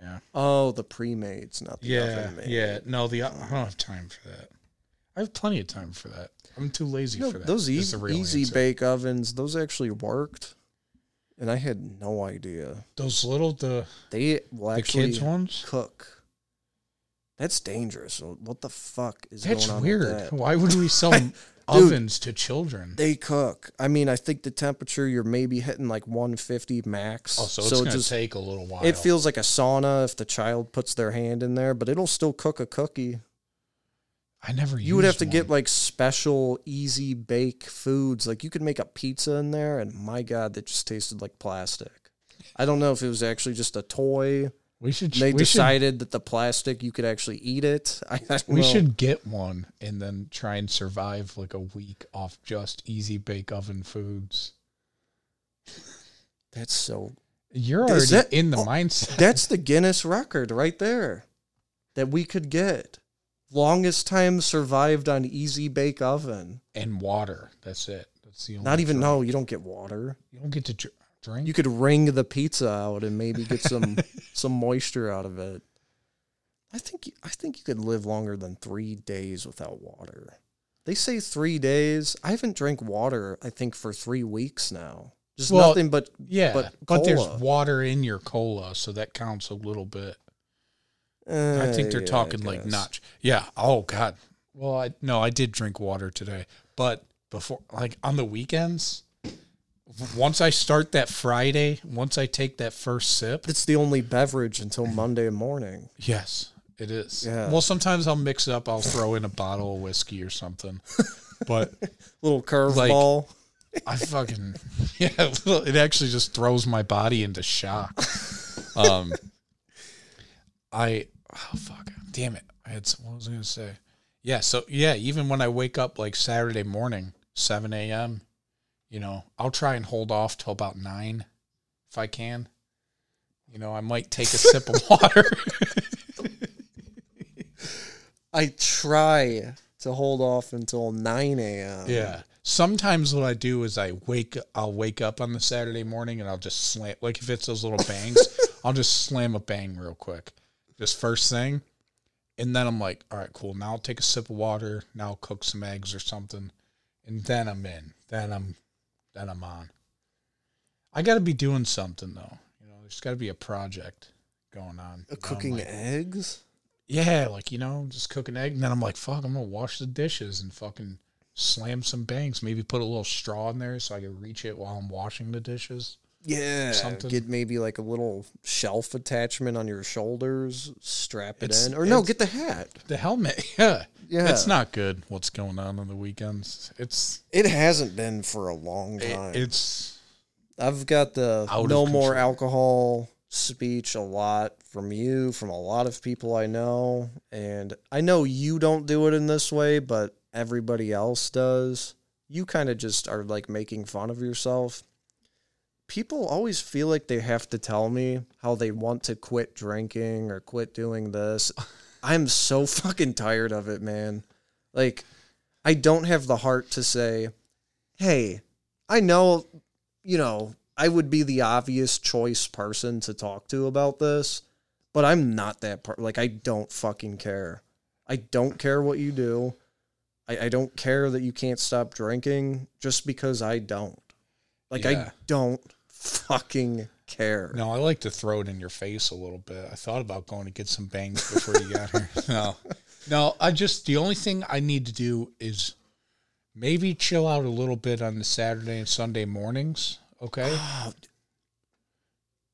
Yeah, Oh, the pre-mades, not the yeah, oven made. yeah. No, the I don't have time for that. I have plenty of time for that. I'm too lazy No, for that. those is easy, answer. bake ovens, those actually worked, and I had no idea. Those little the They will the actually kids ones. cook. That's dangerous. What the fuck is That's going on? weird. With that? Why would we sell ovens to children? They cook. I mean, I think the temperature you're maybe hitting like 150 max. oh, so it's gonna just take a little while. it feels like a sauna if the child puts their hand in there, but it'll still cook a cookie. I never. You would have to get like special easy bake foods. Like you could make a pizza in there, and my god, that just tasted like plastic. I don't know if it was actually just a toy. We should. They we should decided that the plastic you could actually eat it. I, I We know. should get one and then try and survive like a week off just easy bake oven foods. That's so. You're already that- in the oh, mindset. That's the Guinness record right there, that we could get. Longest time survived on easy bake oven. and water. That's it. That's the only. Not even drink. no, you don't get water. You don't get to dr- drink. You could wring the pizza out and maybe get some some moisture out of it. I think I think you could live longer than three days without water. They say three days. I haven't drank water. I think for three weeks now. Just Well, nothing but yeah, but but, there's water in your cola, so that counts a little bit. I uh, think they're yeah, talking like notch. Yeah. Oh God. Well, I no, I did drink water today, but before, like on the weekends, once I start that Friday, once I take that first sip, It's the only beverage until Monday morning. Yes, it is. Yeah. Well, sometimes I'll mix it up. I'll throw in a bottle of whiskey or something. But Little curveball. I fucking yeah, it actually just throws my body into shock. Um, I oh fuck, damn it! I had some, what was I gonna say? Yeah, so yeah, even when I wake up like Saturday morning, seven a.m., you know, I'll try and hold off till about nine, if I can. You know, I might take a sip of water. I try to hold off until nine a.m. Yeah. Sometimes what I do is I wake I'll wake up on the Saturday morning and I'll just slam like if it's those little bangs, I'll just slam a bang real quick. Just first thing. And then I'm like, all right, cool. Now I'll take a sip of water. Now I'll cook some eggs or something. And then I'm in. Then I'm then I'm on. I gotta be doing something though. You know, there's gotta be a project going on. Uh, I'm Cooking like- eggs. yeah, like you know, just cook an egg, and then I'm like, fuck, I'm gonna wash the dishes and fucking slam some bangs. Maybe put a little straw in there so I can reach it while I'm washing the dishes. Yeah, Something. get maybe like a little shelf attachment on your shoulders, strap it It's- in, or no, get the hat. The helmet, yeah, Yeah, It's not good. What's going on on the weekends? It's It hasn't been for a long it, time. it's I've got the no more alcohol speech a lot from you, from a lot of people I know, and I know you don't do it in this way, but everybody else does. You kind of just are like making fun of yourself. People always feel like they have to tell me how they want to quit drinking or quit doing this. I'm so fucking tired of it, man. Like, I don't have the heart to say, hey, I know, you know, I would be the obvious choice person to talk to about this, but I'm not that part. Like, I don't fucking care. I don't care what you do. I, I don't care that you can't stop drinking just because I don't. Like, I don't fucking care. No, I like to throw it in your face a little bit. I thought about going to get some bangs before you got here. No, no, I just the only thing I need to do is maybe chill out a little bit on the Saturday and Sunday mornings. Okay, Oh,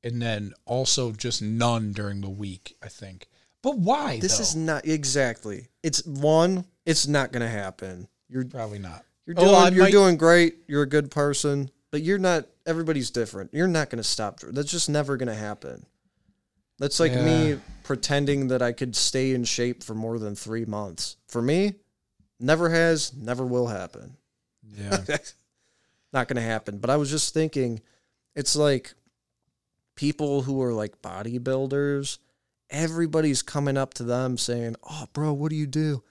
and then also just none during the week. I think. But why? this though? is not exactly. It's one. It's not gonna happen. You're probably not. you're Oh, doing I you're might- doing great. You're a good person, but you're not. Everybody's different. You're not gonna stop. That's just never gonna happen. That's like Yeah. me pretending that I could stay in shape for more than three months. For me, never has, never will happen. Yeah, not going to happen. But I was just thinking, it's like people who are like bodybuilders, everybody's coming up to them saying, Oh, bro, what do you do?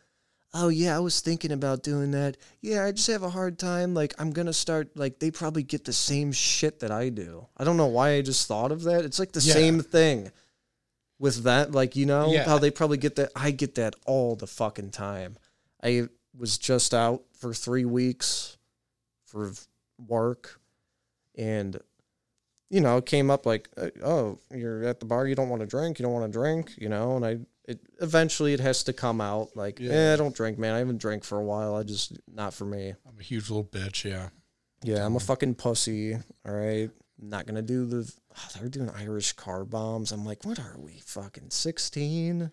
Oh, yeah, I was thinking about doing that. Yeah, I just have a hard time. Like, I'm going to start, like, they probably get the same shit that I do. I don't know why I just thought of that. It's like the Yeah. same thing with that. Like, you know, Yeah. how they probably get that. I get that all the fucking time. I was just out for three weeks for work and you know it came up like uh, oh you're at the bar you don't want to drink you don't want to drink you know and i it eventually it has to come out like yeah. Yeah. i don't drink man. I haven't drank for a while. I just not for me. I'm a huge little bitch. Yeah, yeah i'm a fucking pussy all right not gonna do the oh, they're doing irish car bombs. I'm like what are we fucking 16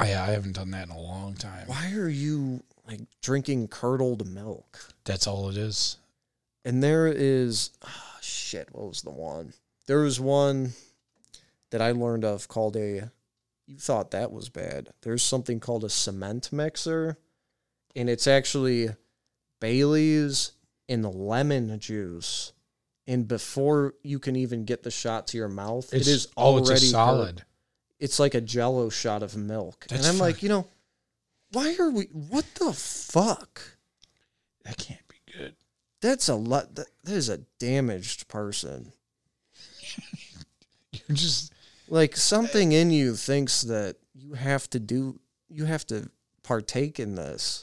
I, I haven't done that in a long time. why are you like drinking curdled milk? That's all it is. and there is ah, shit what was the one? There was one that i learned of called a you thought that was bad there's something called a cement mixer and it's actually bailey's and lemon juice and before you can even get the shot to your mouth It's, it is oh, already it's a hurt. solid. it's like a jello shot of milk That's and i'm like you know why are we what the fuck That can't be good. that's a lot that, that is a damaged person You're just like something in you thinks that you have to do you have to partake in this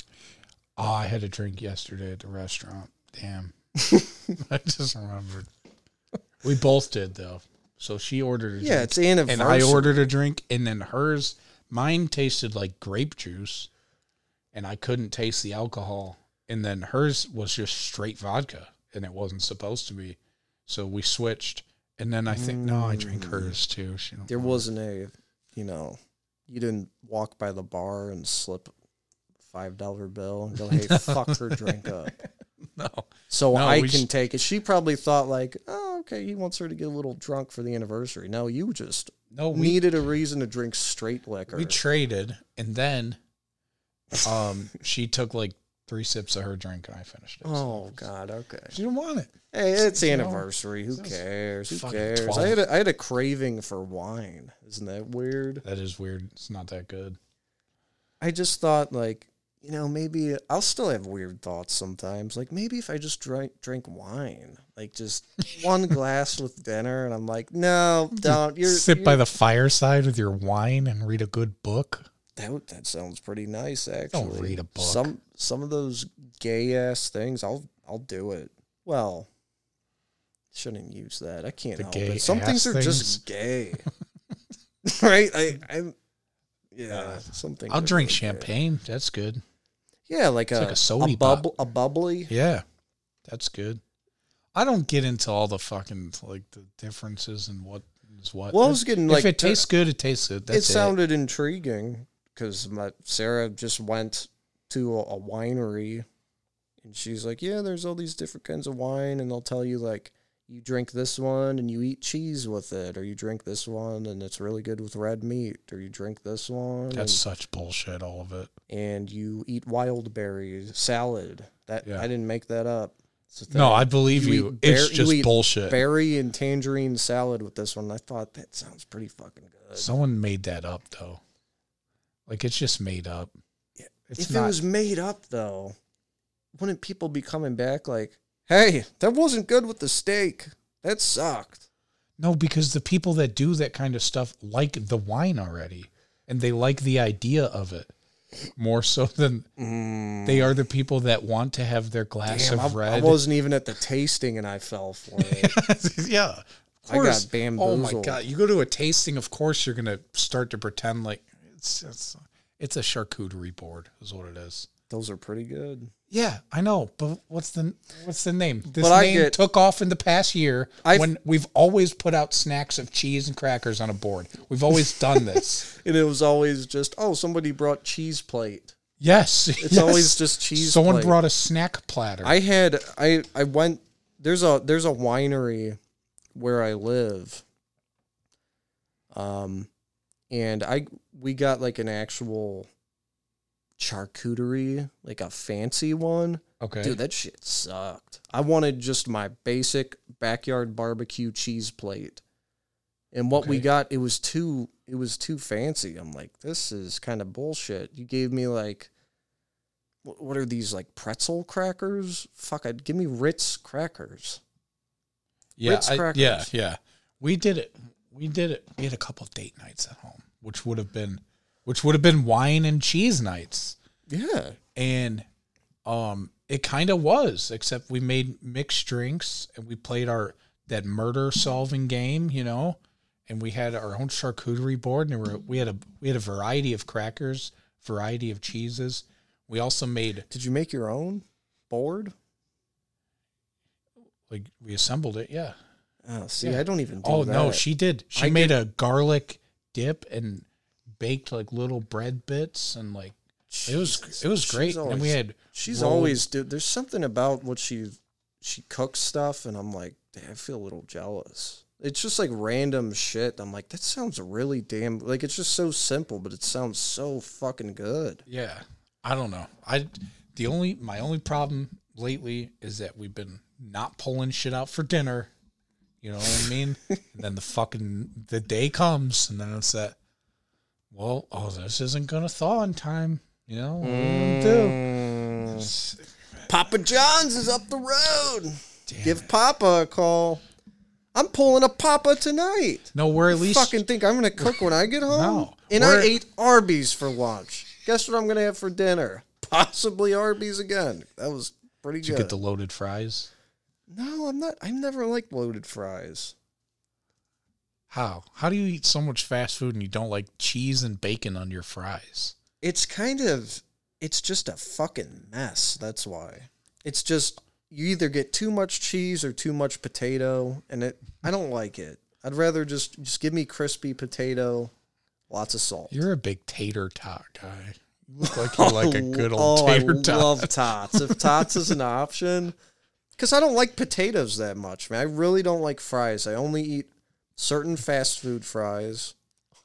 Oh, I had a drink yesterday at the restaurant. Damn. I just remembered. We both did though. So she ordered a yeah drink it's anniversary and I ordered a drink and then hers mine tasted like grape juice and I couldn't taste the alcohol. And then hers was just straight vodka and it wasn't supposed to be. So we switched. And then I think no, I drank Mm. hers too. There wasn't a you know you didn't walk by the bar and slip a five dollar bill and go hey fuck her drink up no. so No, i can s- take it she probably thought like oh okay he wants her to get a little drunk for the anniversary no you just No, we needed a reason to drink straight liquor We traded, and then um, she took like three sips of her drink, and I finished it. oh god okay she didn't want it. Hey, it's You know, anniversary. Who cares? Who cares? 12. I had a, I had a craving for wine. Isn't that weird? That is weird. It's not that good. I just thought like, you know, maybe I'll still have weird thoughts sometimes. Like maybe if I just drink drink wine, like just one glass with dinner, and I'm like, no, don't. You're Sit you're, by the fireside with your wine and read a good book. That. That sounds pretty nice, actually. Don't read a book. Some some of those gay ass things, I'll I'll do it. Well, shouldn't use that. I can't The help gay it. Some things are things? just gay, right? I I'm yeah. Uh, Something. I'll drink champagne. That's good. Yeah, like a like a sody a bubble, a bubbly. Yeah, that's good. I don't get into all the fucking like the differences and what is what. Well, I was getting if like it tastes uh, good, it tastes good. That's it sounded intriguing because my Sarah just went to a, a winery, and she's like, "Yeah, there's all these different kinds of wine, and they'll tell you like you drink this one and you eat cheese with it, or you drink this one and it's really good with red meat, or you drink this one That's such bullshit. All of it. and, and you eat wild berries salad. That Yeah. I didn't make that up. No. I believe You you. It's you just eat bullshit. berry and tangerine salad with this one. I thought that sounds pretty fucking good. Someone made that up though. Like it's just made up. It's if not. it was made up though, wouldn't people be coming back like, "Hey, that wasn't good with the steak. That sucked." no, because the people that do that kind of stuff like the wine already, and they like the idea of it more so than mm. they are the people that want to have their glass Damn, of I, red. I wasn't even at the tasting and I fell for it. yeah. Of I got course. Oh my god! You go to a tasting, of course you're gonna start to pretend like it's it's it's a charcuterie board, is what it is. Those are pretty good. Yeah, I know, but what's the what's the name? This But name get- took off in the past year I've- when we've always put out snacks of cheese and crackers on a board. We've always done this. And it was always just, "Oh, somebody brought cheese plate." yes, It's always just cheese. Someone plate. brought a snack platter. I had I I went there's a there's a winery where I live. Um and I we got like an actual charcuterie, like a fancy one. okay, Dude, that shit sucked. I wanted just my basic backyard barbecue cheese plate. And what we got, it was too it was too fancy. I'm like, this is kind of bullshit. You gave me like what are these like pretzel crackers? Fuck, I'd give me Ritz crackers. yeah, Ritz I- yeah, yeah. We did it. We did it. We had a couple of date nights at home, which would have been, which would have been wine and cheese nights. Yeah. and um it kind of was except we made mixed drinks and we played our that murder solving game you know and we had our own charcuterie board and there were we had a we had a variety of crackers variety of cheeses we also made Did you make your own board? like we assembled it yeah Oh, see, Yeah. I don't even do oh that. no she did she I made a garlic dip and baked like little bread bits and like it was it was great and we had She's rolled- always dude. There's something about what she she cooks stuff, and I'm like, I feel a little jealous. It's just like random shit. I'm like, that sounds really damn like it's just so simple, but it sounds so fucking good. Yeah, I don't know. I the only my only problem lately is that we've been not pulling shit out for dinner. You know what I mean? and then the fucking the day comes, and then it's that. Well, oh, this isn't gonna thaw in time. You know what are do? Mm. Papa John's is up the road. Give it. Papa a call. I'm pulling a Papa tonight. No, we're at least Fucking think I'm gonna cook when I get home. No, and I ate Arby's for lunch. Guess what I'm gonna have for dinner? Possibly Arby's again. That was pretty Did you good. get the loaded fries. No, I'm not. I've never liked loaded fries. How? How do you eat so much fast food and you don't like cheese and bacon on your fries? It's kind of. It's just a fucking mess. That's why. It's just you either get too much cheese or too much potato, and it. I don't like it. I'd rather just just give me crispy potato, lots of salt. You're a big tater tot guy. You look like you like a good old oh, tater I tot. love tots. If tots is an option, because I don't like potatoes that much, man. I really don't like fries. I only eat certain fast food fries.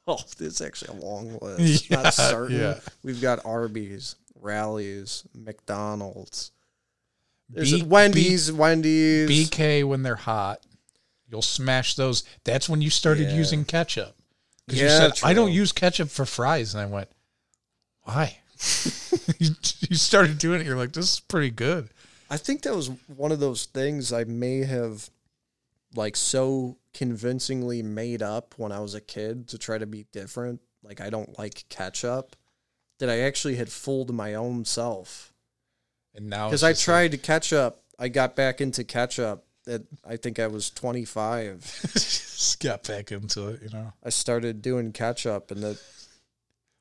Oh, it's actually a long list. Yeah, Not certain. yeah. We've got Arby's, Rally's, McDonald's. There's B- Wendy's, Wendy's. BK when they're hot. You'll smash those. That's when you started Yeah. using ketchup. Because you Yeah, said, I don't use ketchup for fries. And I went, why? you, you started doing it. You're like, this is pretty good. I think that was one of those things I may have like so convincingly made up when I was a kid to try to be different. Like I don't like ketchup that I actually had fooled my own self. And now Because I tried ketchup. I got back into ketchup at I think I was 25. like, just got back into it, you know. I started doing ketchup and that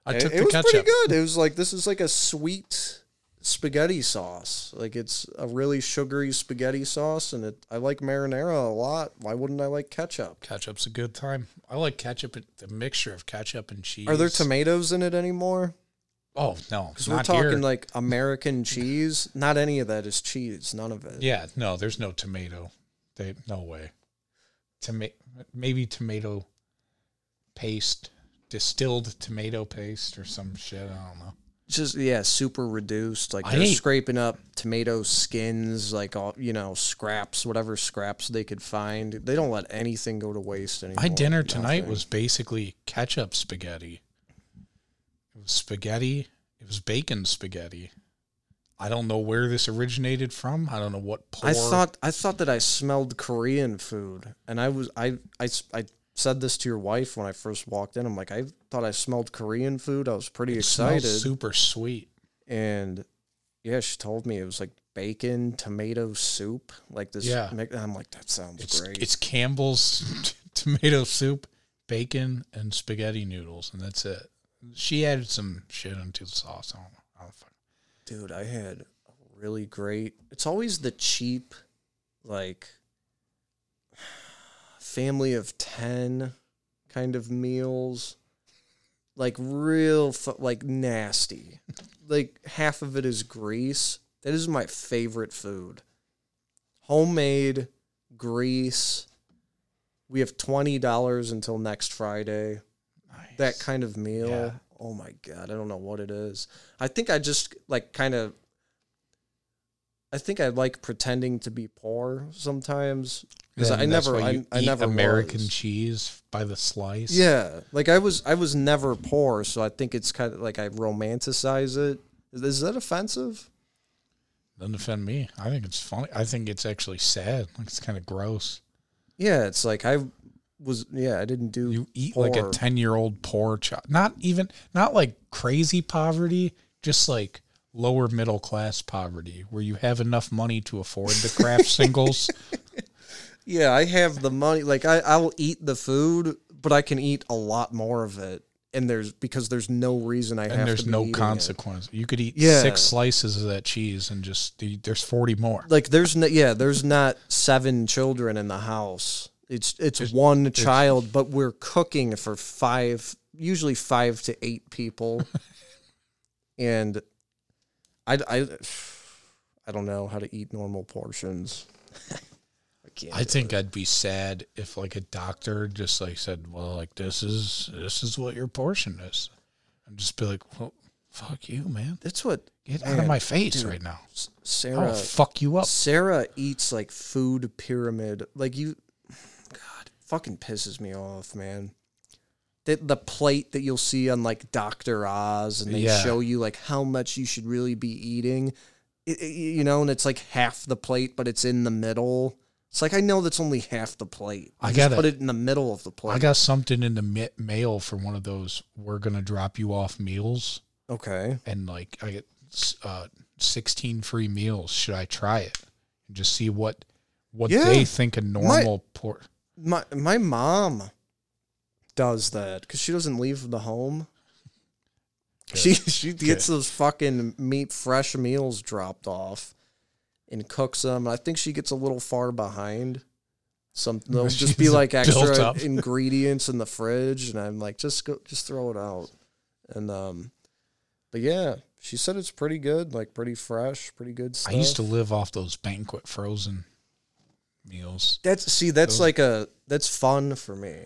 I it, took it the was ketchup. pretty good. It was like this is like a sweet spaghetti sauce. Like it's a really sugary spaghetti sauce, and it I like marinara a lot. Why wouldn't I like ketchup? Ketchup's a good time. I like ketchup, the mixture of ketchup and cheese. Are there tomatoes in it anymore? Oh, no. Because we're talking here. like American cheese. Not any of that is cheese. None of it. Yeah, no, there's no tomato. They no way. Toma- maybe tomato paste, distilled tomato paste or some shit. I don't know. Just yeah, super reduced. Like I they're scraping up tomato skins, like all you know, scraps, whatever scraps they could find. They don't let anything go to waste anymore. My dinner tonight Nothing. was basically ketchup spaghetti. It was spaghetti. It was bacon spaghetti. I don't know where this originated from. I don't know what poor. I thought I thought that I smelled Korean food, and I was I I I said this to your wife when I first walked in. I'm like, I thought I smelled Korean food. I was pretty it excited, super sweet. and yeah, she told me it was like bacon tomato soup, like this. Yeah. mi- I'm like, that sounds It's great. it's Campbell's tomato soup, bacon, and spaghetti noodles, and that's it. She added some shit into the sauce. I don't. I don't Dude, I had a really great. It's always the cheap, like family of ten kind of meals, like real, fu- like nasty. like half of it is grease. That is my favorite food. Homemade grease. We have twenty dollars until next Friday Nice. that kind of meal. Yeah. Oh my god, I don't know what it is. I think I just like kind of I think I like pretending to be poor sometimes because I never I, I never American was. cheese by the slice. Yeah, like I was I was never poor, so I think it's kind of like I romanticize it. Is, that offensive? Doesn't offend me. I think it's funny. I think it's actually sad. Like it's kind of gross. Yeah, it's like I was yeah, I didn't do You eat like a ten year old poor child. Not even not like crazy poverty, just like lower middle class poverty, where you have enough money to afford the Kraft singles. Yeah, I have the money. Like I, I'll eat the food, but I can eat a lot more of it. And there's because there's no reason I have and there's to be no eating it. consequence. You could eat Yeah. six slices of that cheese and just there's forty more. Like there's no yeah, there's not seven children in the house. It's it's one child, but we're cooking for five, usually five to eight people. and I, I I don't know how to eat normal portions. I can't. I think I'd be sad if like a doctor just like said, "Well, like this is this is what your portion is," and just be like, "Well, fuck you, man, that's what get out of my face dude. right now. S- I'll Sarah fuck you up." Sarah eats like food pyramid. Like you, God, fucking pisses me off, man. The, the plate that you'll see on like Dr. Oz and they Yeah. show you like how much you should really be eating, it, it- you know, and it's like half the plate, but it's in the middle. It's like I know that's only half the plate. I I gotta- put it in the middle of the plate. I got something in the ma- mail for one of those. We're gonna drop you off meals, okay. and like I get uh, sixteen free meals. Should I try it and just see what what Yeah. they think a normal por- My my mom does that because she doesn't leave the home. She she gets those fucking meat fresh meals dropped off and cooks them. I think she gets a little far behind. Some there'll just be like extra ingredients in the fridge, and I'm like, just go, just throw it out. And um, but yeah, she said it's pretty good, like pretty fresh, pretty good stuff. I used to live off those banquet frozen meals. That's see, that's Those- like a that's fun for me.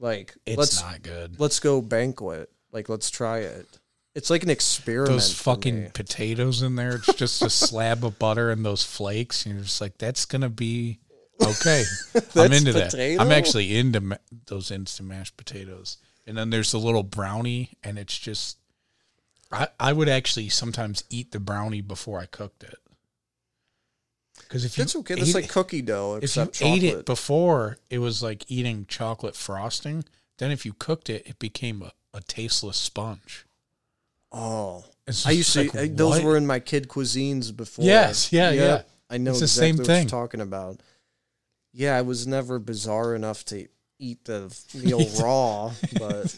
Like It's let's not good. let's go banquet. Like let's try it. It's like an experiment. Those fucking potatoes in there. It's just a slab of butter and those flakes. And you're just like, that's gonna be okay. I'm into that. I'm actually into ma- those instant mashed potatoes. And then there's the little brownie, and it's just. I, I would actually sometimes eat the brownie before I cooked it. Because if you That's okay. That's like it- cookie dough, if you chocolate. ate it before, it was like eating chocolate frosting. Then if you cooked it, it became a, a tasteless sponge. oh, I used to. like, I, those were in my kid cuisines before. Yes, yeah, yeah. I know It's the exactly same what thing. you're talking about. Yeah, I was never bizarre enough to eat the meal raw, but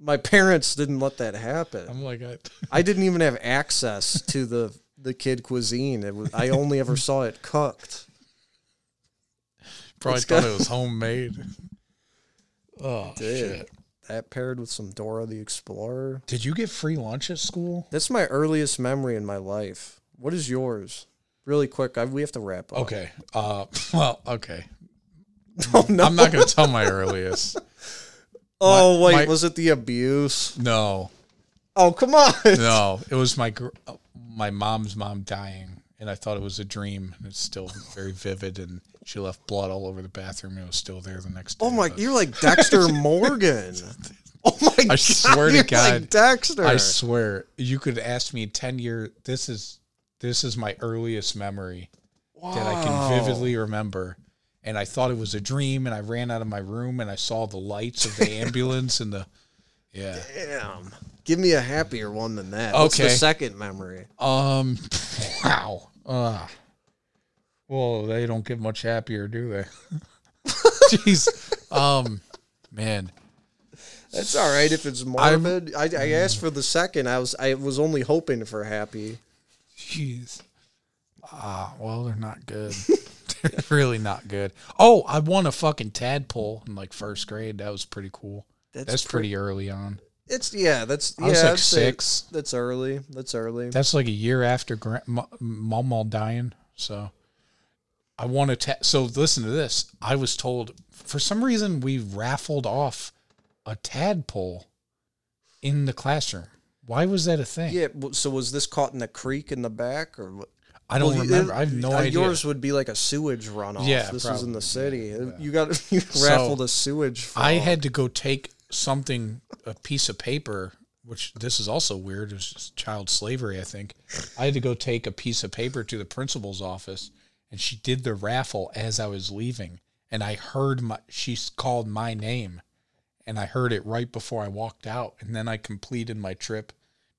my parents didn't let that happen. I'm like, I, I didn't even have access to the the kid cuisine. It was I only ever saw it cooked. probably thought it was homemade. Oh Dude. shit! That paired with some Dora the Explorer. Did you get free lunch at school? That's my earliest memory in my life. What is yours? Really quick, I, we have to wrap up. Okay. Uh. Well. Okay. Oh, no. I'm not gonna tell my earliest. Oh My- wait, my- was it the abuse? No. Oh come on! No, it was my gr- my mom's mom dying, and I thought it was a dream. And it's still very vivid, and she left blood all over the bathroom. and It was still there the next oh day. Oh my! but You're like Dexter Morgan. Oh my I god! swear to God. like Dexter. I swear, you could ask me ten years. This is this is my earliest memory that I can vividly remember. And I thought it was a dream, and I ran out of my room, and I saw the lights of the ambulance and the yeah. Damn. Give me a happier one than that. What's the Okay. second memory? Um, wow. Uh, well, they don't get much happier, do they? Jeez. Um, man. That's all right if it's morbid. I, I asked for the second. I was I was only hoping for happy. Jeez. Ah, well, they're not good. they're really not good. Oh, I won a fucking tadpole in like first grade. That was pretty cool. That's, pre- pretty early on. It's yeah. That's I yeah. was like I'd say six. That's early. That's early. That's like a year after gra- m- mom all dying. So I want to. ta- so listen to this. I was told for some reason we raffled off a tadpole in the classroom. Why was that a thing? yeah. So was this caught in the creek in the back or what? I don't Well, remember. I have no uh, idea. Yours would be like a sewage runoff. Yeah, this was in the probably. city. You got you raffled a sewage. I had to go take something, a piece of paper, which this is also weird. It was child slavery, I think. I had to go take a piece of paper to the principal's office, and she did the raffle as I was leaving. And I heard my, she called my name, and I heard it right before I walked out. And then I completed my trip,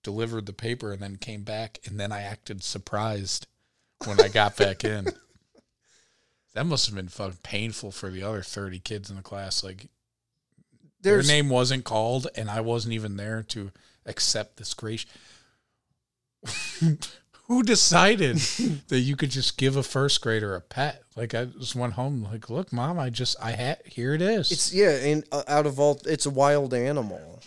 delivered the paper, and then came back. And then I acted surprised when I got back in. That must have been fucking painful for the other 30 kids in the class. Like, There's their name wasn't called, and I wasn't even there to accept this grace. Who decided that you could just give a first grader a pet? Like I just went home, like, look, mom, I just I had here it is. It's yeah, and uh, out of all, it's a wild animal.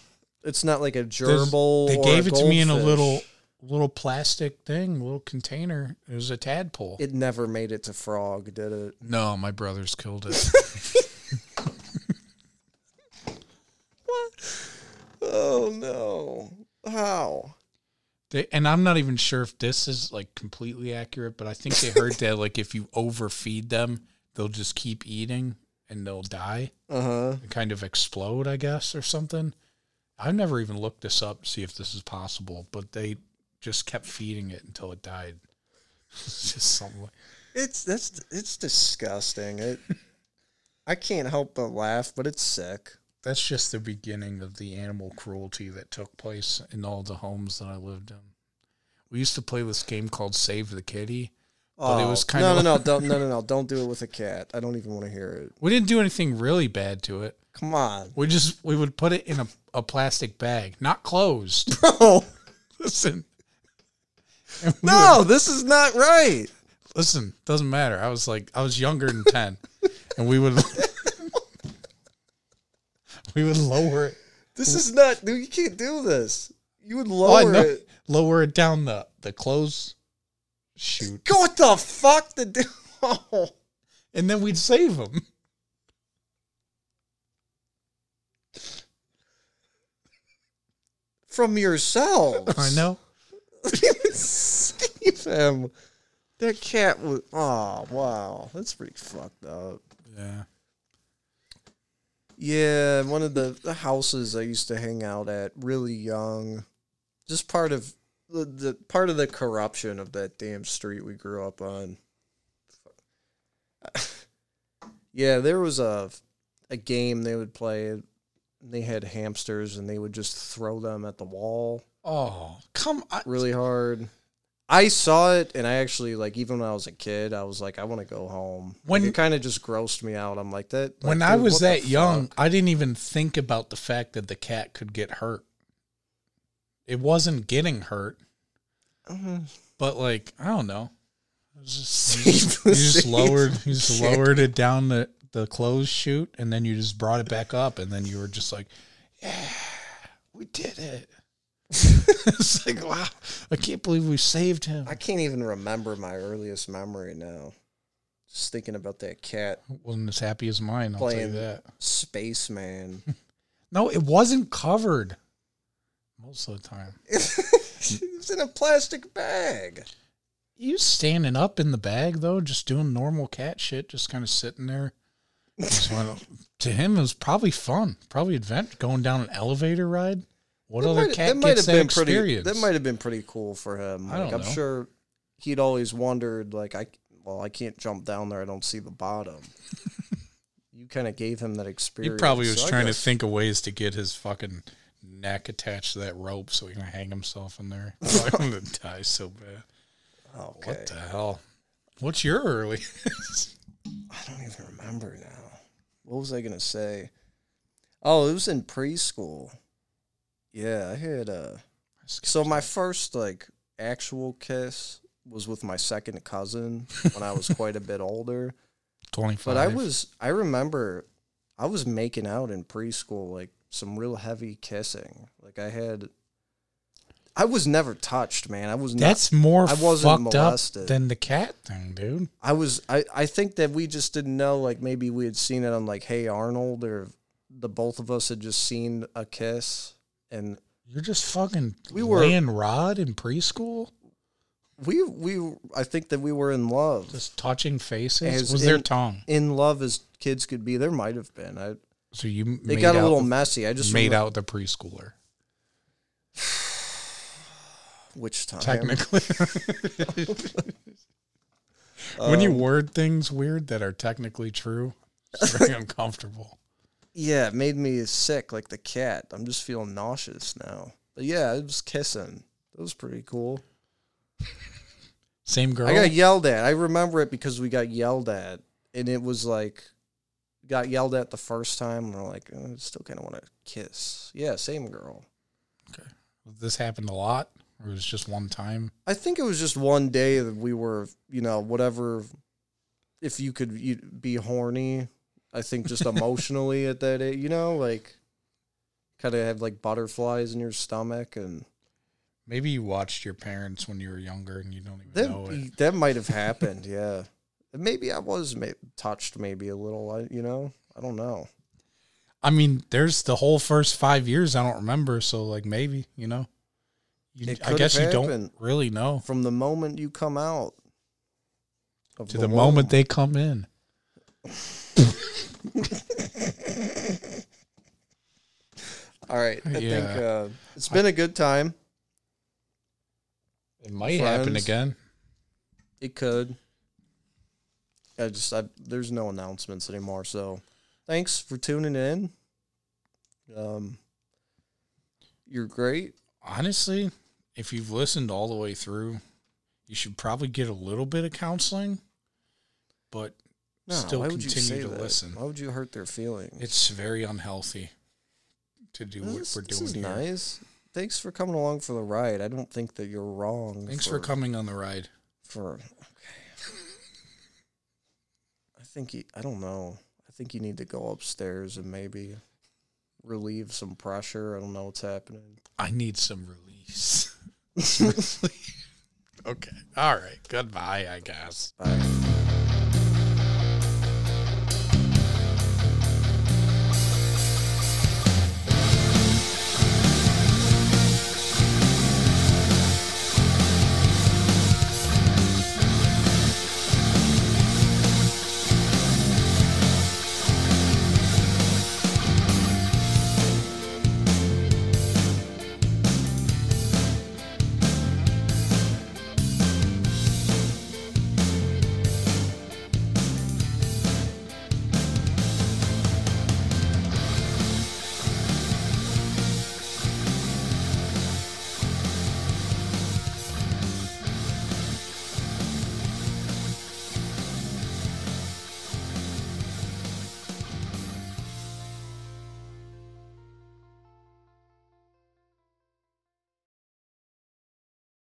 It's not like a There's- gerbil. They gave it to me in a little little plastic thing, little container. It was a tadpole. It never made it to frog, did it? no, my brothers killed it. Oh no! How? They, and I'm not even sure if this is like completely accurate, but I think they heard that like if you overfeed them, they'll just keep eating and they'll die Uh huh. and kind of explode, I guess, or something. I've never even looked this up to see if this is possible, but they just kept feeding it until it died. It's just something. Like, It's that's it's disgusting. It. I can't help but laugh, but it's sick. That's just the beginning of the animal cruelty that took place in all the homes that I lived in. We used to play this game called Save the Kitty. But it was Oh, kinda no, no, no, don't, no, no, no! Don't do it with a cat. I don't even want to hear it. We didn't do anything really bad to it. Come on, We just we would put it in a, a plastic bag, not closed. No, Listen. No, this is not right. would- listen, doesn't matter. I was like I was younger than 10 and we would we would lower it. This is not. Dude, you can't do this. You would Oh, lower know. it. Lower it down the the clothes chute Go what the fuck to do? Oh. and then we'd save them. From yourselves. I know. Save him. That cat was. Oh wow, that's pretty fucked up. Yeah. Yeah, one of the, the houses I used to hang out at, really young. Just part of the, the part of the corruption of that damn street we grew up on. yeah, there was a a game they would play. They had hamsters and they would just throw them at the wall Oh, come on. really hard. I saw it and I actually like even when I was a kid, I was like, I want to go home. When- When it kind of just grossed me out. I'm like that. like, When I was that young, fuck? I didn't even think about the fact that the cat could get hurt. It wasn't getting hurt, Mhm. but like I don't know. Was just, you just, you just lowered you just lowered it down the the clothes chute, and then you just brought it back up, and then you were just like, "Yeah, we did it." it's like wow, I can't believe we saved him. I can't even remember my earliest memory now. Just thinking about that cat wasn't as happy as mine. I'll tell you that. spaceman. No, it wasn't covered. most of the time. it's in a plastic bag. You standing up in the bag though, just doing normal cat shit, just kind of sitting there. Wanna- to him, it was probably fun, probably adventure, going down an elevator ride. What other might- cat gets that pretty. experience? That might have been pretty cool for him. I Like, don't I'm sure he'd always wondered, like, I well, I can't jump down there. I don't see the bottom. you kind of gave him that experience. he probably was so trying to think of ways to get his fucking neck attached to that rope so he can hang himself in there. Oh, I'm gonna die so bad. Oh, okay. What the hell? What's your early? I don't even remember now. What was I gonna say? Oh, it was in preschool. Yeah, I had uh, a. So my first like actual kiss was with my second cousin when I was quite a bit older. Twenty-five. But I was I remember I was making out in preschool like some real heavy kissing. Like I had I was never touched, man. I was not That's more I wasn't fucked up molested. than the cat thing, dude. I was I, I think that we just didn't know like maybe we had seen it on like Hey Arnold or the both of us had just seen a kiss and You're just fucking We were- laying rod in preschool, we we I think that we were in love. just touching faces. As was their in- tongue? in love as kids could be. There might have been. I So you it made got a little with- messy. I just made remem- out with the preschooler. which time Technically, when you Um, word things weird that are technically true, it's very uncomfortable. Yeah, it made me sick like the cat. I'm just feeling nauseous now. But yeah, it was kissing. That was pretty cool. Same girl. I got yelled at. I remember it because we got yelled at, and it was like got yelled at the first time. And we're like, "Uh, I still kind of want to kiss. Yeah, same girl. Okay. This happened a lot, or it was just one time. I think it was just one day that we were, you know, whatever. If you could be horny, I think just emotionally at that age, you know, like kind of have like butterflies in your stomach and. Maybe you watched your parents when you were younger and you don't even That know it. that might have happened, yeah. Maybe I was touched, maybe a little. I, you know, I don't know. I mean, there's the whole first five years I don't remember, so like maybe you know. You, I guess you don't really know From the moment you come out, of to the, womb. moment they come in. All right, I think Yeah. uh, it's been a good time. It might happen Friends. again. It could. I just, I, there's no announcements anymore. So, thanks for tuning in. Um, you're great. Honestly, if you've listened all the way through, you should probably get a little bit of counseling, but No, still why would you continue to that? listen. Why would you hurt their feelings? It's very unhealthy to do what we're doing. Here. This is here. nice. Thanks for coming along for the ride. I don't think that you're wrong. Thanks for coming on the ride. For okay. I think you, I don't know. I think you need to go upstairs and maybe relieve some pressure. I don't know what's happening. I need some release. okay. All right. Goodbye, I guess. Bye.